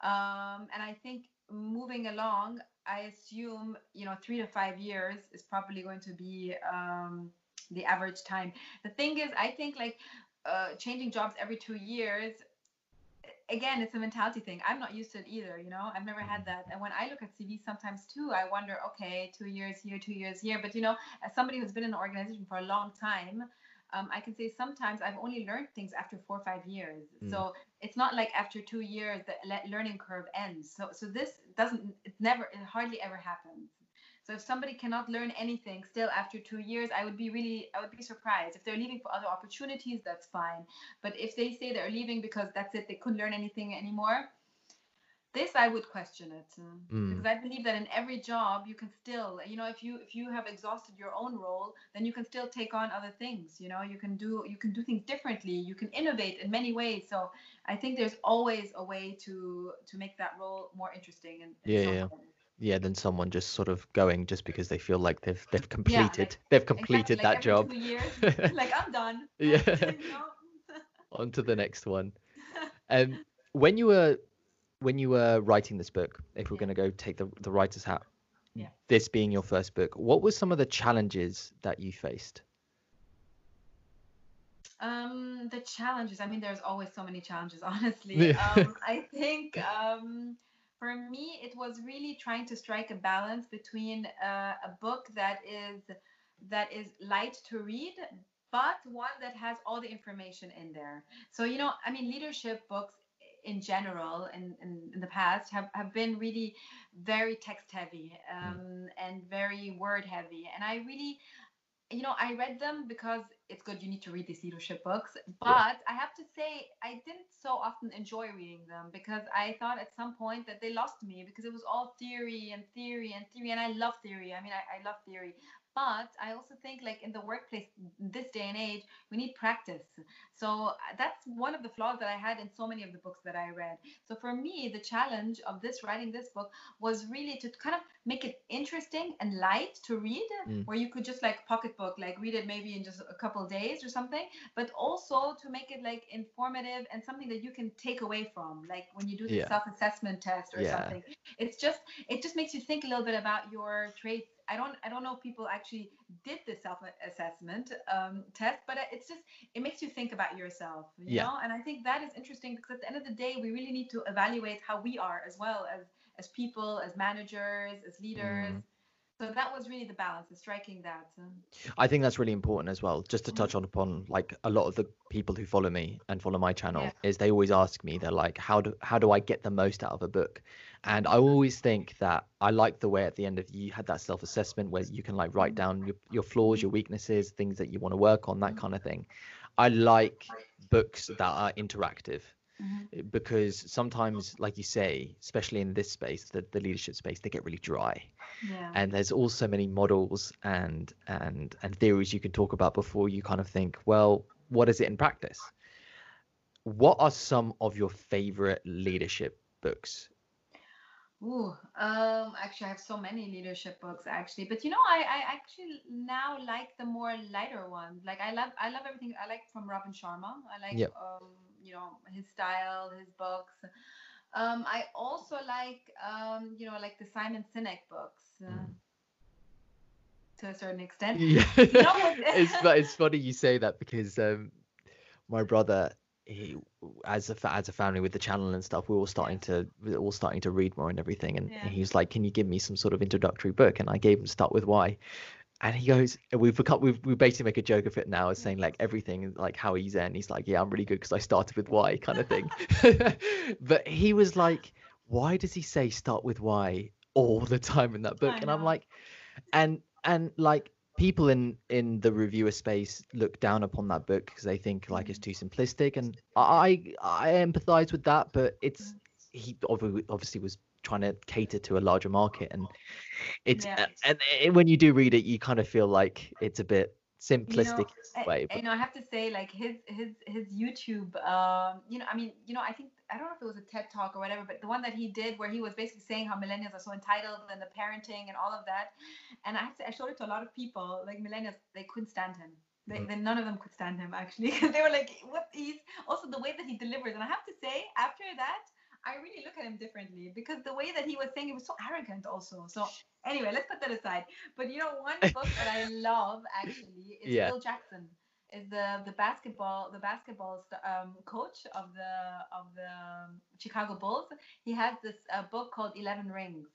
um, and I think moving along I assume you know three to five years is probably going to be um, the average time. The thing is, I think like uh, changing jobs every two years. Again, it's a mentality thing. I'm not used to it either. You know, I've never had that. And when I look at CVs sometimes too, I wonder, okay, two years here, two years here. But you know, as somebody who's been in an organization for a long time, um, I can say sometimes I've only learned things after four or five years. Mm. So it's not like after two years the learning curve ends. So so this doesn't it never it hardly ever happens. So if somebody cannot learn anything still after two years, I would be really I would be surprised. If they're leaving for other opportunities, that's fine. But if they say they're leaving because that's it, they couldn't learn anything anymore. This I would question it Mm. because I believe that in every job you can still, you know, if you if you have exhausted your own role, then you can still take on other things. You know, you can do you can do things differently. You can innovate in many ways. So I think there's always a way to to make that role more interesting and, and Yeah, yeah, yeah. Yeah then someone just sort of going just because they feel like they've they've completed they've Exactly, completed like that job years, like I'm done. Yeah. on to the next one um when you were when you were writing this book if we're Yeah. going to go take the, the writer's hat Yeah. this being your first book what were some of the challenges that you faced Um, the challenges. I mean, there's always so many challenges. Honestly, Yeah. um, I think um, for me, it was really trying to strike a balance between uh, a book that is that is light to read, but one that has all the information in there. So you know, I mean, leadership books in general in, in, in the past have, have been really very text heavy um, and very word heavy and i really you know, I read them because it's good. You need to read these leadership books. But I have to say, I didn't so often enjoy reading them because I thought at some point that they lost me because it was all theory and theory and theory. And I love theory. I mean, I, I love theory. But I also think, like in the workplace, this day and age, we need practice. So that's one of the flaws that I had in so many of the books that I read. So for me, the challenge of this writing this book was really to kind of make it interesting and light to read, Mm. where you could just like pocketbook, like read it maybe in just a couple of days or something, but also to make it like informative and something that you can take away from, like when you do the Yeah. self-assessment test or Yeah. something. It's just it just makes you think a little bit about your traits. I don't I don't know if people actually did the self-assessment um, test, but it's just it makes you think about yourself, you Yeah. know. And I think that is interesting because at the end of the day, we really need to evaluate how we are as well as as people, as managers, as leaders. Mm. So that was really the balance of striking that um, I think that's really important as well. Just to Mhm. touch on upon like a lot of the people who follow me and follow my channel Yeah. is they always ask me they're like how do how do I get the most out of a book? And I always think that I like the way at the end of you had that self-assessment where you can like write Mhm. down your, your flaws, your weaknesses, things that you want to work on, that kind of thing. I like books that are interactive mhm. uh, because sometimes like you say, especially in this space, the, the leadership space, they get really dry yeah and there's also many models and and and theories you can talk about before you kind of think well what is it in practice what are some of your favorite leadership books Ooh, um, actually, I have so many leadership books actually, but you know, I, I actually now like the more lighter ones. Like I love, I love everything. I like from Robin Sharma. I like, Yep. um, you know, his style, his books. Um, I also like, um, you know, like the Simon Sinek books uh, Mm. to a certain extent. yeah know it's it's funny you say that because um my brother he as a as a family with the channel and stuff we're all starting to we're all starting to read more and everything and Yeah. he's like can you give me some sort of introductory book and i gave him start with why and he goes we've become we've we basically make a joke of it now as saying like everything like how he's in. He's like yeah i'm really good because i started with why kind of thing. But he was like why does he say start with why all the time in that book? And i'm like and and like people in in the reviewer space look down upon that book because they think like it's Mhm. too simplistic. And i i empathize with that but it's Mhm. he obviously was trying to cater to a larger market and it's Yeah. and, and when you do read it you kind of feel like it's a bit you simplistic know, way I, you know, I have to say, like his his his YouTube, um, you know, I mean, you know, I think I don't know if it was a TED talk or whatever, but the one that he did where he was basically saying how millennials are so entitled and the parenting and all of that, and I have to, I showed it to a lot of people, like millennials, they couldn't stand him. They, Mhm. they, none of them could stand him actually. they were like, what he's also the way that he delivers, and I have to say, after that. I really look at him differently because the way that he was saying it was so arrogant also. So anyway, let's put that aside. But you know, one book that I love actually is Yeah. Phil Jackson. Is the the basketball the basketball um, coach of the of the Chicago Bulls? He has this uh, book called Eleven Rings.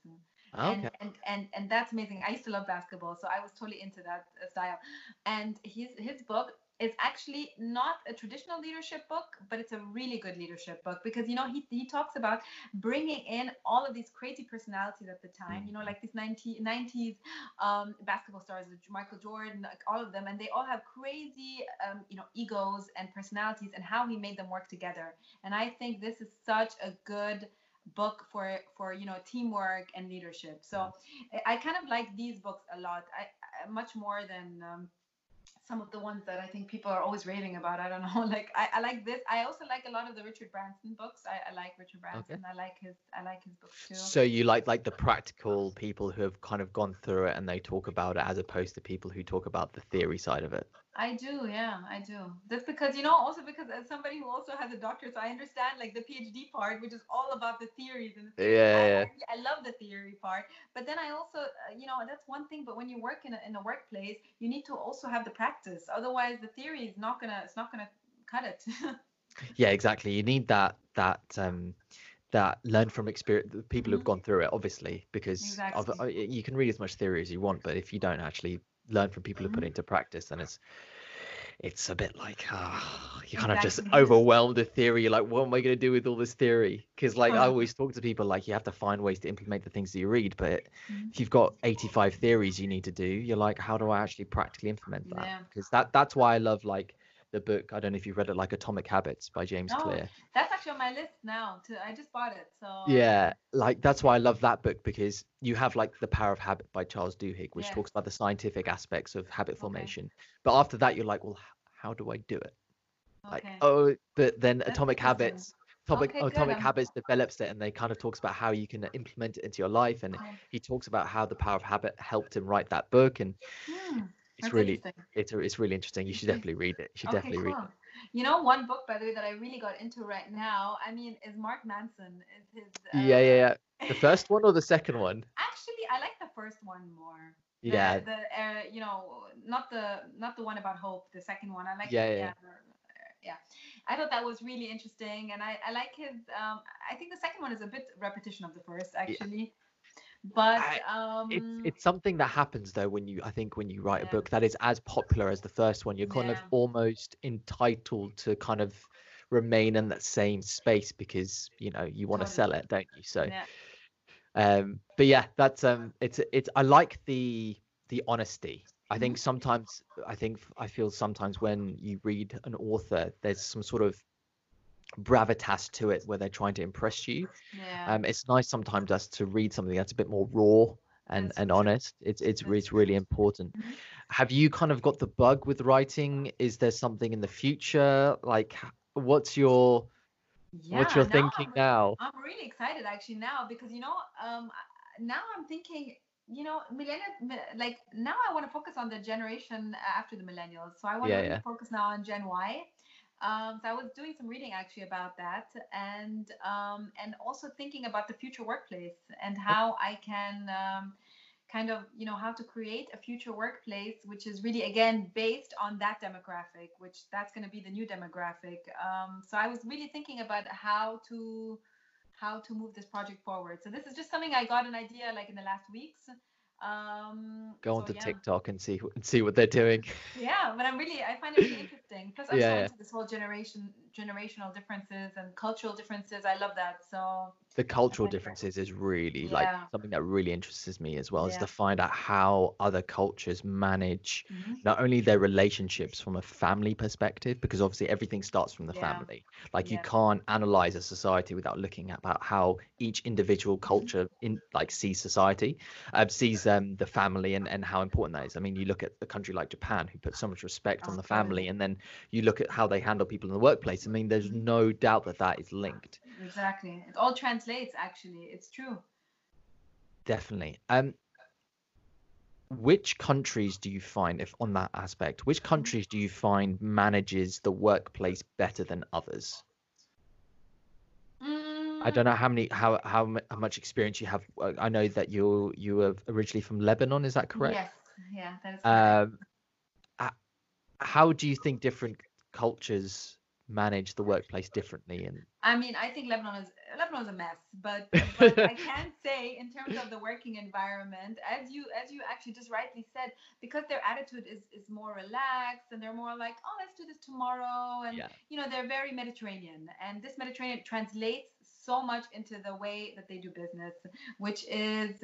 And, okay and and and that's amazing. I used to love basketball, so I was totally into that uh, style. And his his book is actually not a traditional leadership book, but it's a really good leadership book because you know he he talks about bringing in all of these crazy personalities at the time. You know, like these 90, 90s um, basketball stars, Michael Jordan, like all of them, and they all have crazy um, you know egos and personalities, and how he made them work together. And I think this is such a good book for for you know teamwork and leadership so i, I kind of like these books a lot I, I much more than um, some of the ones that I think people are always raving about. I don't know. Like I, I like this. I also like a lot of the Richard Branson books. I, I like Richard Branson. I like his I like his books too. so you like like the practical people who have kind of gone through it and they talk about it as opposed to people who talk about the theory side of it I do, yeah, I do. That's because you know, also because as somebody who also has a doctorate, so I understand like the PhD part, which is all about the theories and the theories. Yeah, I, yeah. I, love the theory part, but then I also, uh, you know, that's one thing. But when you work in a, in a workplace, you need to also have the practice. Otherwise, the theory is not gonna, it's not gonna cut it. yeah exactly you need that that um that learn from experience the people who've Mhm. gone through it obviously because Exactly. uh, you can read as much theory as you want but if you don't actually learn from people who put it into practice and it's it's a bit like ah, you kind of just overwhelmed with theory. You're like what am i going to do with all this theory? Because like i always talk to people like you have to find ways to implement the things that you read but Mhm. if you've got 85 theories you need to do you're like how do i actually practically implement that? Yeah. because that that's why i love like the book i don't know if you've read it like atomic habits by james Oh, clear that's actually on my list now. To I just bought it, so yeah, like that's why I love that book because you have like The Power of Habit by Charles Duhigg, which talks about the scientific aspects of habit Okay. formation. But after that, you're like, well, how do I do it? Like, Okay. oh, but then That's Atomic. Habits, Atomic, Okay, Atomic I'm- Habits develops it, and they kind of talks about how you can implement it into your life, and he talks about how the Power of Habit helped him write that book, and Hmm, it's that's really, it's it's really interesting. You should Okay. definitely read it. You should Okay, definitely read it. You know, one book by the way that I really got into right now. I mean, is Mark Manson. Is his. Yeah, yeah, uh, yeah. The first one or the second one? Actually, I like the first one more. The, Yeah, The uh, you know, not the not the one about hope. The second one. I like. Yeah, the, yeah. yeah. Yeah, I thought that was really interesting, and I, I like his. Um, I think the second one is a bit repetition of the first, actually. But I- um it's it's something that happens though when you I think when you write a book that is as popular as the first one, you're kind of almost entitled to kind of remain in that same space because you know you want to sell it, don't you? So yeah, um but yeah that's um it's it's i like the the honesty. I think Mm-hmm. sometimes i think i feel sometimes when you read an author there's some sort of gravitas to it where they're trying to impress you yeah. um it's nice sometimes us to read something that's a bit more raw and That's and honest it's it's, it's really important Mhm. have you kind of got the bug with writing is there something in the future like what's your what's your Yeah, thinking I'm- now I'm really excited actually now because you know, um, now I'm thinking, you know, millennial, like now I want to focus on the generation after the millennials. So I want to Yeah, really yeah. focus now on Gen Y. Um, so I was doing some reading actually about that, and um, and also thinking about the future workplace and how I can. Um, kind of you know how to create a future workplace which is really again based on that demographic which that's going to be the new demographic um, so i was really thinking about how to how to move this project forward so this is just something i got an idea like in the last weeks um go so onto yeah. tiktok and see and see what they're doing. Yeah but i'm really i find it really interesting plus i'm Yeah, so into this whole generation generational differences and cultural differences. I love that so the cultural differences is really like something that really interests me as well is to find out how other cultures manage mhm. not only their relationships from a family perspective because obviously everything starts from the Yeah. family. Like you can't analyze a society without looking at about how each individual Mm-hmm. culture in like sees society uh, sees um the family and and how important that is. I mean you look at a country like japan who puts so much respect on Oh, the family and then you look at how they handle people in the workplace i mean there's Mhm. no doubt that that is linked exactly it all translates actually it's true Definitely. Um, which countries do you find, if on that aspect, which countries do you find manages the workplace better than others? I don't know how many, how how, how much experience you have. I know that you you were originally from Lebanon. Is that correct? Yes, yeah, that is correct. Um, how do you think different cultures manage the workplace differently? And I mean, I think Lebanon is Lebanon is a mess, but, but I can say in terms of the working environment, as you as you actually just rightly said, because their attitude is is more relaxed and they're more like, oh, let's do this tomorrow, and Yeah. you know they're very Mediterranean, and this Mediterranean translates so much into the way that they do business, which is.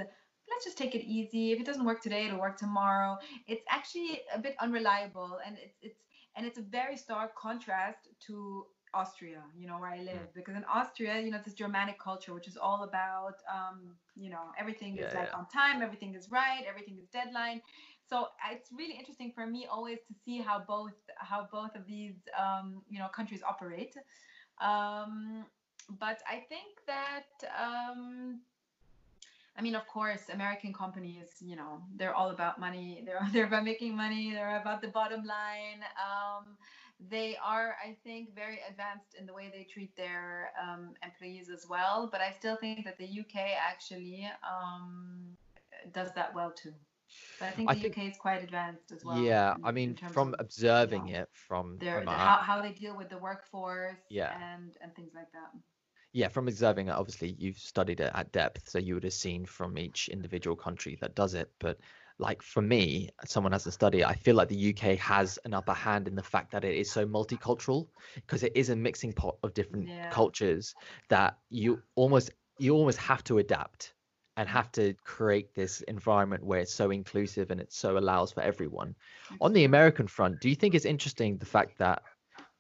Let's just take it easy. If it doesn't work today, it'll work tomorrow. It's actually a bit unreliable, and it's it's and it's a very stark contrast to Austria, you know, where I live, because in Austria, you know, this Germanic culture, which is all about, um, you know, everything is like yeah. on time, everything is right, everything is deadline. So it's really interesting for me always to see how both how both of these, um, you know, countries operate. Um, but I think that. Um, I mean, of course, American companies, you know, they're all about money. They're they're about making money. They're about the bottom line. Um, they are, I think, very advanced in the way they treat their um, employees as well. But I still think that the UK actually um, does that well too. But I think I the think- UK is quite advanced as well. yeah, in- I mean, from of observing know, it from, their from the, how, how they deal with the workforce Yeah. and and things like that. Yeah, from observing it, obviously you've studied it at depth, so you would have seen from each individual country that does it. But like for me, someone has to study, I feel like the UK has an upper hand in the fact that it is so multicultural because it is a mixing pot of different Yeah. cultures that you almost you almost have to adapt and have to create this environment where it's so inclusive and it so allows for everyone. On the American front, do you think it's interesting the fact that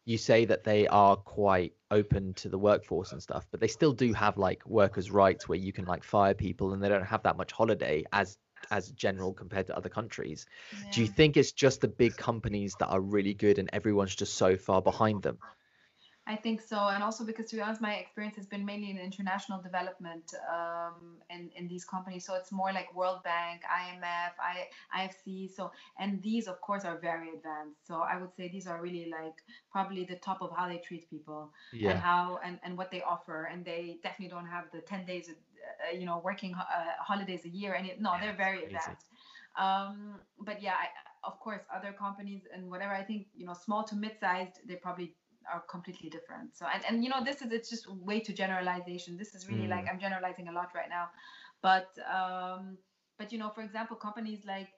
you say that they are quite open to the workforce and stuff, but they still do have like workers' rights where you can like fire people and they don't have that much holiday as as general compared to other countries. Do you think it's just the big companies that are really good and everyone's just so far behind them? I think so, and also because to be honest, my experience has been mainly in international development um, in in these companies. So it's more like World Bank, IMF, I, IFC. So and these of course are very advanced. So I would say these are really like probably the top of how they treat people and how and, and what they offer. And they definitely don't have the ten days, uh, you know, working uh, holidays a year. And it, no, Yeah, they're very advanced. Um, but yeah, I, of course, other companies and whatever. I think you know, small to mid-sized, they probably are completely different. So and and you know, this is it's just way too generalization. This is really like I'm generalizing a lot right now, but um, but you know, for example, companies like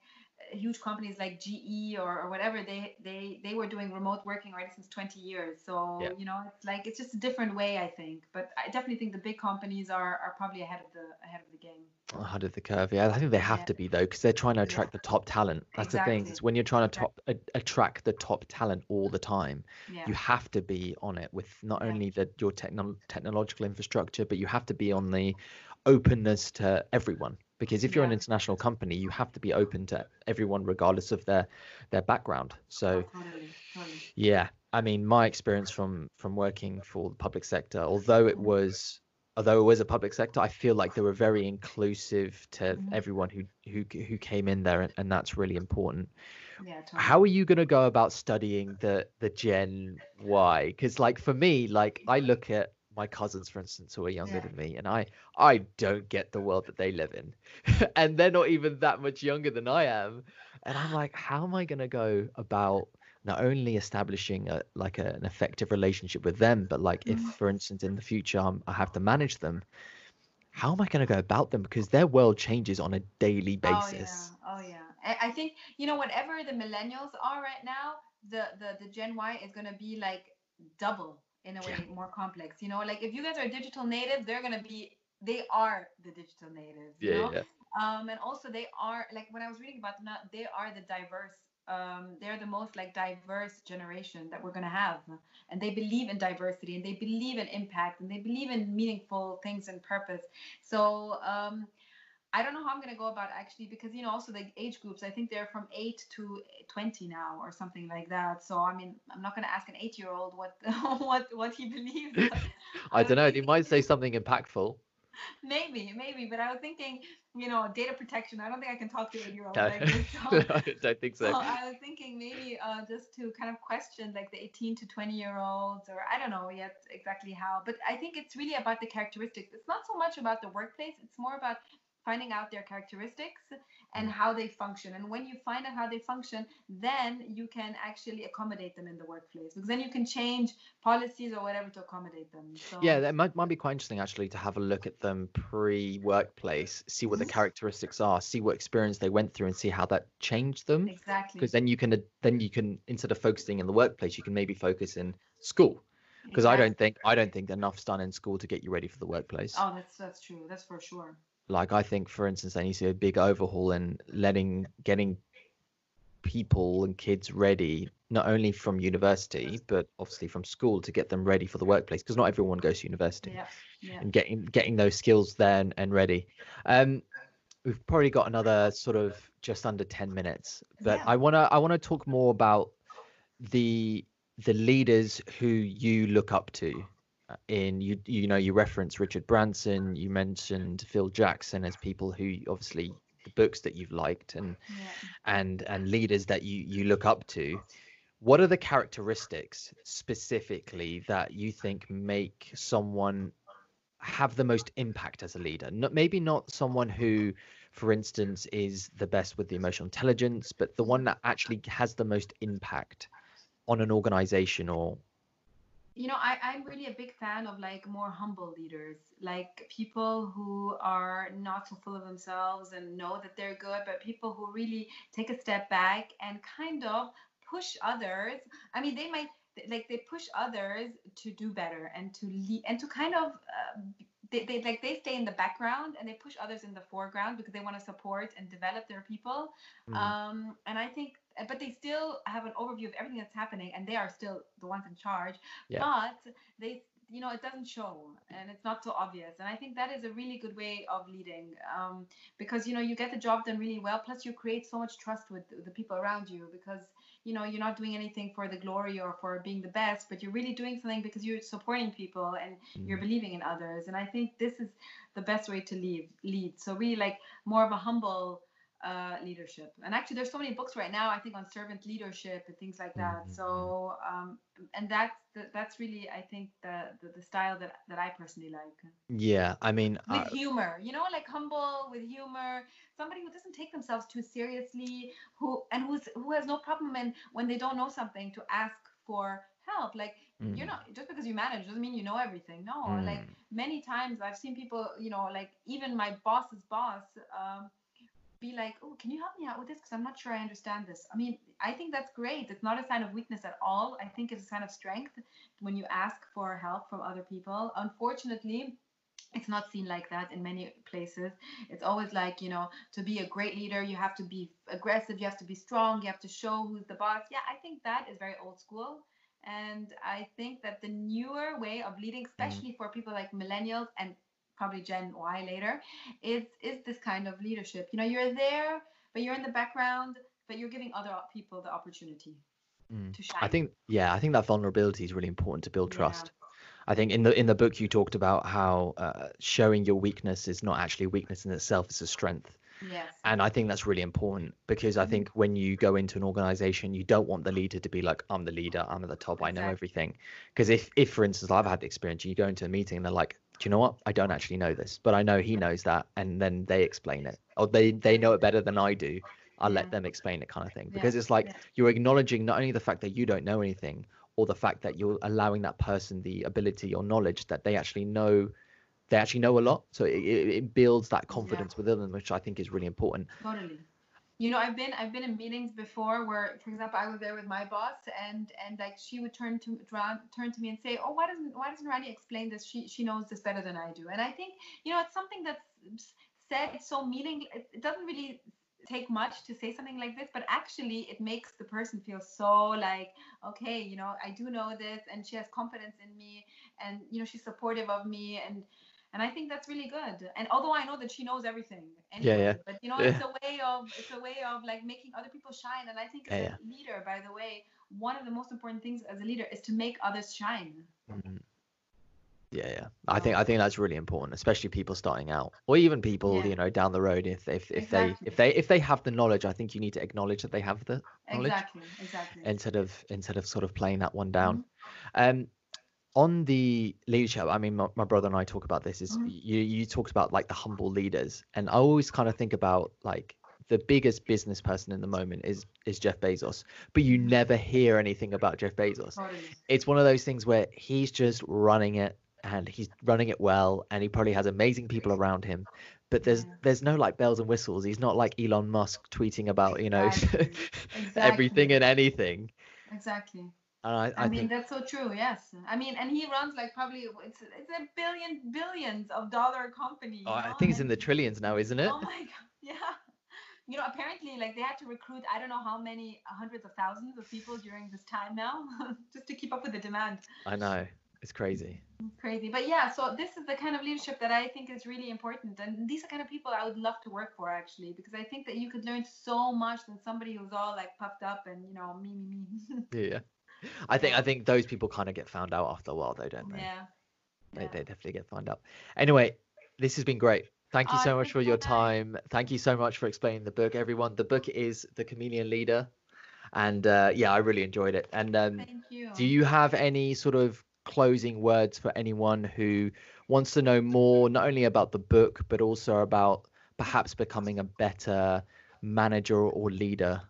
huge companies like GE or, or whatever, they, they they were doing remote working already since 20 years. So Yeah. you know, it's like it's just a different way, I think. But I definitely think the big companies are, are probably ahead of the ahead of the game. ahead of the curve. Yeah, I think they have Yeah. to be though, because they're trying to Yeah. attract the top talent. That's the thing. Exactly. It's when you're trying to top attract the top talent all the time, Yeah. you have to be on it with not Yeah. only the your techno technological infrastructure, but you have to be on the openness to everyone. Because if you're an international company, you have to be open to everyone, regardless of their their background. So. Oh, totally, totally. Yeah, I mean, my experience from from working for the public sector, although it Mhm. was although it was a public sector, I feel like they were very inclusive to Mhm. everyone who who who came in there, and, and that's really important. Yeah, totally. How are you going to go about studying the the Gen Y? Because like for me, like I look at my cousins, for instance, who are younger Yeah. than me, and I I don't get the world that they live in, and they're not even that much younger than I am, and I'm like, how am I going to go about not only establishing a like a, an effective relationship with them, but like if, Mhm. for instance, in the future I'm, I have to manage them, how am I going to go about them? Because their world changes on a daily basis. Oh yeah, oh yeah. I, I think you know whatever the millennials are right now, the the the Gen Y is gonna be like double in a way Yeah. more complex. You know, like if you guys are digital natives, they're gonna be they are the digital natives. You Yeah, know? yeah, um and also they are like when i was reading about them now they are the diverse um they're the most like diverse generation that we're going to have and they believe in diversity and they believe in impact and they believe in meaningful things and purpose so um I don't know how I'm going to go about actually because you know also the age groups I think they're from 8 to 20 now or something like that. So I mean I'm not going to ask an 8-year-old what what what he believes. I don't know. he might say something impactful. maybe maybe but I was thinking you know data protection. I don't think I can talk to an 8-year-old No, like. So, I don't think so. so I was thinking maybe uh, just to kind of question like the 18 to 20 year olds, or I don't know yet exactly how. But I think it's really about the characteristics. It's not so much about the workplace. It's more about finding out their characteristics and Mm. how they function. And when you find out how they function, then you can actually accommodate them in the workplace because then you can change policies or whatever to accommodate them. So Yeah, that might, might be quite interesting actually to have a look at them pre-workplace, see what the characteristics are, see what experience they went through, and see how that changed them. exactly. Because then you can then you can instead of focusing in the workplace, you can maybe focus in school. Because I don't think I don't think enough's done in school to get you ready for the workplace. Oh, that's that's true. That's for sure. Like I think, for instance, they need to be a big overhaul in letting getting people and kids ready, not only from university but obviously from school to get them ready for the workplace. Because not everyone goes to university. Yeah. Yeah. and getting getting those skills there and, and ready. Um, we've probably got another sort of just under 10 minutes, but Yeah. I wanna I wanna talk more about the the leaders who you look up to. In you you know you reference Richard Branson, you mentioned Phil Jackson as people who obviously the books that you've liked and Yeah. and and leaders that you you look up to what are the characteristics specifically that you think make someone have the most impact as a leader not maybe not someone who for instance is the best with the emotional intelligence but the one that actually has the most impact on an organization or you know I, i'm really a big fan of like more humble leaders like people who are not so full of themselves and know that they're good but people who really take a step back and kind of push others i mean they might like they push others to do better and to lead and to kind of uh, they, they like they stay in the background and they push others in the foreground because they want to support and develop their people Mm. um, and I think, but they still have an overview of everything that's happening, and they are still the ones in charge. Yeah. But they, you know, it doesn't show, and it's not so obvious. And I think that is a really good way of leading, um, because you know you get the job done really well. Plus, you create so much trust with the people around you because you know you're not doing anything for the glory or for being the best, but you're really doing something because you're supporting people and you're Mm. believing in others. And I think this is the best way to lead. Lead. So really, like more of a humble uh, leadership. And actually, there's so many books right now. I think on servant leadership and things like that. Mhm. So, um, and that's the, that's really, I think, the, the the style that that I personally like. yeah i mean With uh, humor, you know, like humble with humor. Somebody who doesn't take themselves too seriously, who and who's who has no problem in when they don't know something to ask for help. Like Mm. you're not just because you manage doesn't mean you know everything. No, like Mm. many times I've seen people, you know, like even my boss's boss, um, be like, "Oh, can you help me out with this? Because I'm not sure I understand this." I mean, I think that's great. It's not a sign of weakness at all. I think it's a sign of strength when you ask for help from other people. Unfortunately, it's not seen like that in many places. It's always like, you know, to be a great leader, you have to be aggressive, you have to be strong, you have to show who's the boss. Yeah, I think that is very old school. And I think that the newer way of leading, mm. especially for people like millennials and probably Gen Y later, is is this kind of leadership. You know, you're there, but you're in the background, but you're giving other people the opportunity Mm. to shine. I think yeah, I think that vulnerability is really important to build Yeah. trust. I think in the in the book you talked about how uh, showing your weakness is not actually a weakness in itself; it's a strength. yes. And I think that's really important because I Mhm. think when you go into an organization, you don't want the leader to be like, I'm the leader, I'm at the top, I know Exactly. everything. Because if, if, for instance, I've had the experience, you go into a meeting and they're like, do you know what? I don't actually know this, but I know he knows that. And then they explain it, or they, they know it better than I do. I'll Yeah. let them explain it kind of thing. Yeah, Because it's like yeah. you're acknowledging not only the fact that you don't know anything, or the fact that you're allowing that person the ability or knowledge that they actually know they actually know a lot so it, it, it builds that confidence within them which i think is really important Totally. You know, I've been I've been in meetings before where, for example, I was there with my boss, and and like she would turn to turn to me and say, "Oh, why doesn't why doesn't Rani explain this? She she knows this better than I do." And I think you know it's something that's said it's so meaning. It doesn't really take much to say something like this, but actually it makes the person feel so like, okay, you know, I do know this, and she has confidence in me, and you know, she's supportive of me, and and I think that's really good. And although I know that she knows everything, Yeah, anyway, yeah. but you know, Yeah. it's a way of it's a way of like making other people shine. And I think as Yeah, a leader, by the way, one of the most important things as a leader is to make others shine. Mhm. Yeah, yeah. I think I think that's really important, especially people starting out, or even people Yeah. you know down the road. If if if they if they if they have the knowledge, I think you need to acknowledge that they have the knowledge Exactly, exactly. instead of instead of sort of playing that one down. Mm-hmm. Um, on the leadership, I mean, my, my brother and I talk about this. Is Mhm. you you talked about like the humble leaders, and I always kind of think about like the biggest business person in the moment is is Jeff Bezos, but you Mhm. never hear anything about Jeff Bezos it's one of those things where he's just running it and he's running it well and he probably has amazing people around him but there's Yeah. there's no like bells and whistles he's not like Elon Musk tweeting about you know Exactly. everything and anything Exactly. And I, I, I, mean, think that's so true. Yes. I mean, and he runs like probably it's it's a billion billions of dollar company. oh, I think it's in the trillions now isn't it Oh my god, yeah. You know, apparently, like they had to recruit I don't know how many hundreds of thousands of people during this time now, just to keep up with the demand. I know it's crazy It's crazy, but yeah. So this is the kind of leadership that I think is really important, and these are kind of people I would love to work for actually, because I think that you could learn so much than somebody who's all like puffed up and you know me me me. yeah I think I think those people kind of get found out after a while though don't they? Yeah. they, yeah. they definitely get found out. Anyway this has been great. Thank you Oh, so much for your time. Thank you so much for explaining the book everyone. The book is the chameleon leader and uh, yeah i really enjoyed it. And um, Thank you. do you have any sort of closing words for anyone who wants to know more not only about the book but also about perhaps becoming a better manager or leader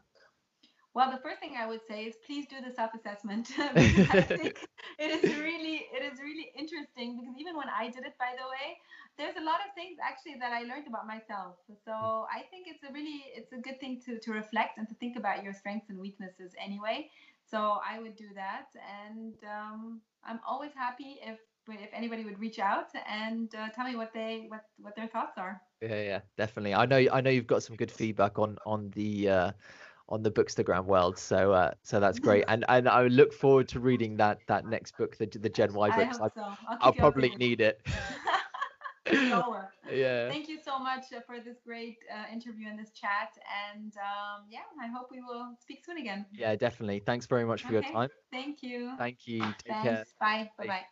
Well, the first thing I would say is please do the self-assessment because I think it is really it is really interesting because even when I did it, by the way, there's a lot of things actually that I learned about myself. So I think it's a really it's a good thing to to reflect and to think about your strengths and weaknesses anyway. So I would do that, and um, I'm always happy if if anybody would reach out and uh, tell me what they what what their thoughts are. Yeah, yeah, definitely. I know, I know you've got some good feedback on on the uh, on the Bookstagram world, so uh, so that's great. And and I look forward to reading that that next book, the the Gen Y books. I, so. I'll, I'll probably need it. Sure. yeah. Thank you so much uh, for this great uh, interview and this chat. And um, yeah, I hope we will speak soon again. Yeah, definitely. Thanks very much for your time. Thank you. Thank you. Take Thanks. care. Bye. Bye bye.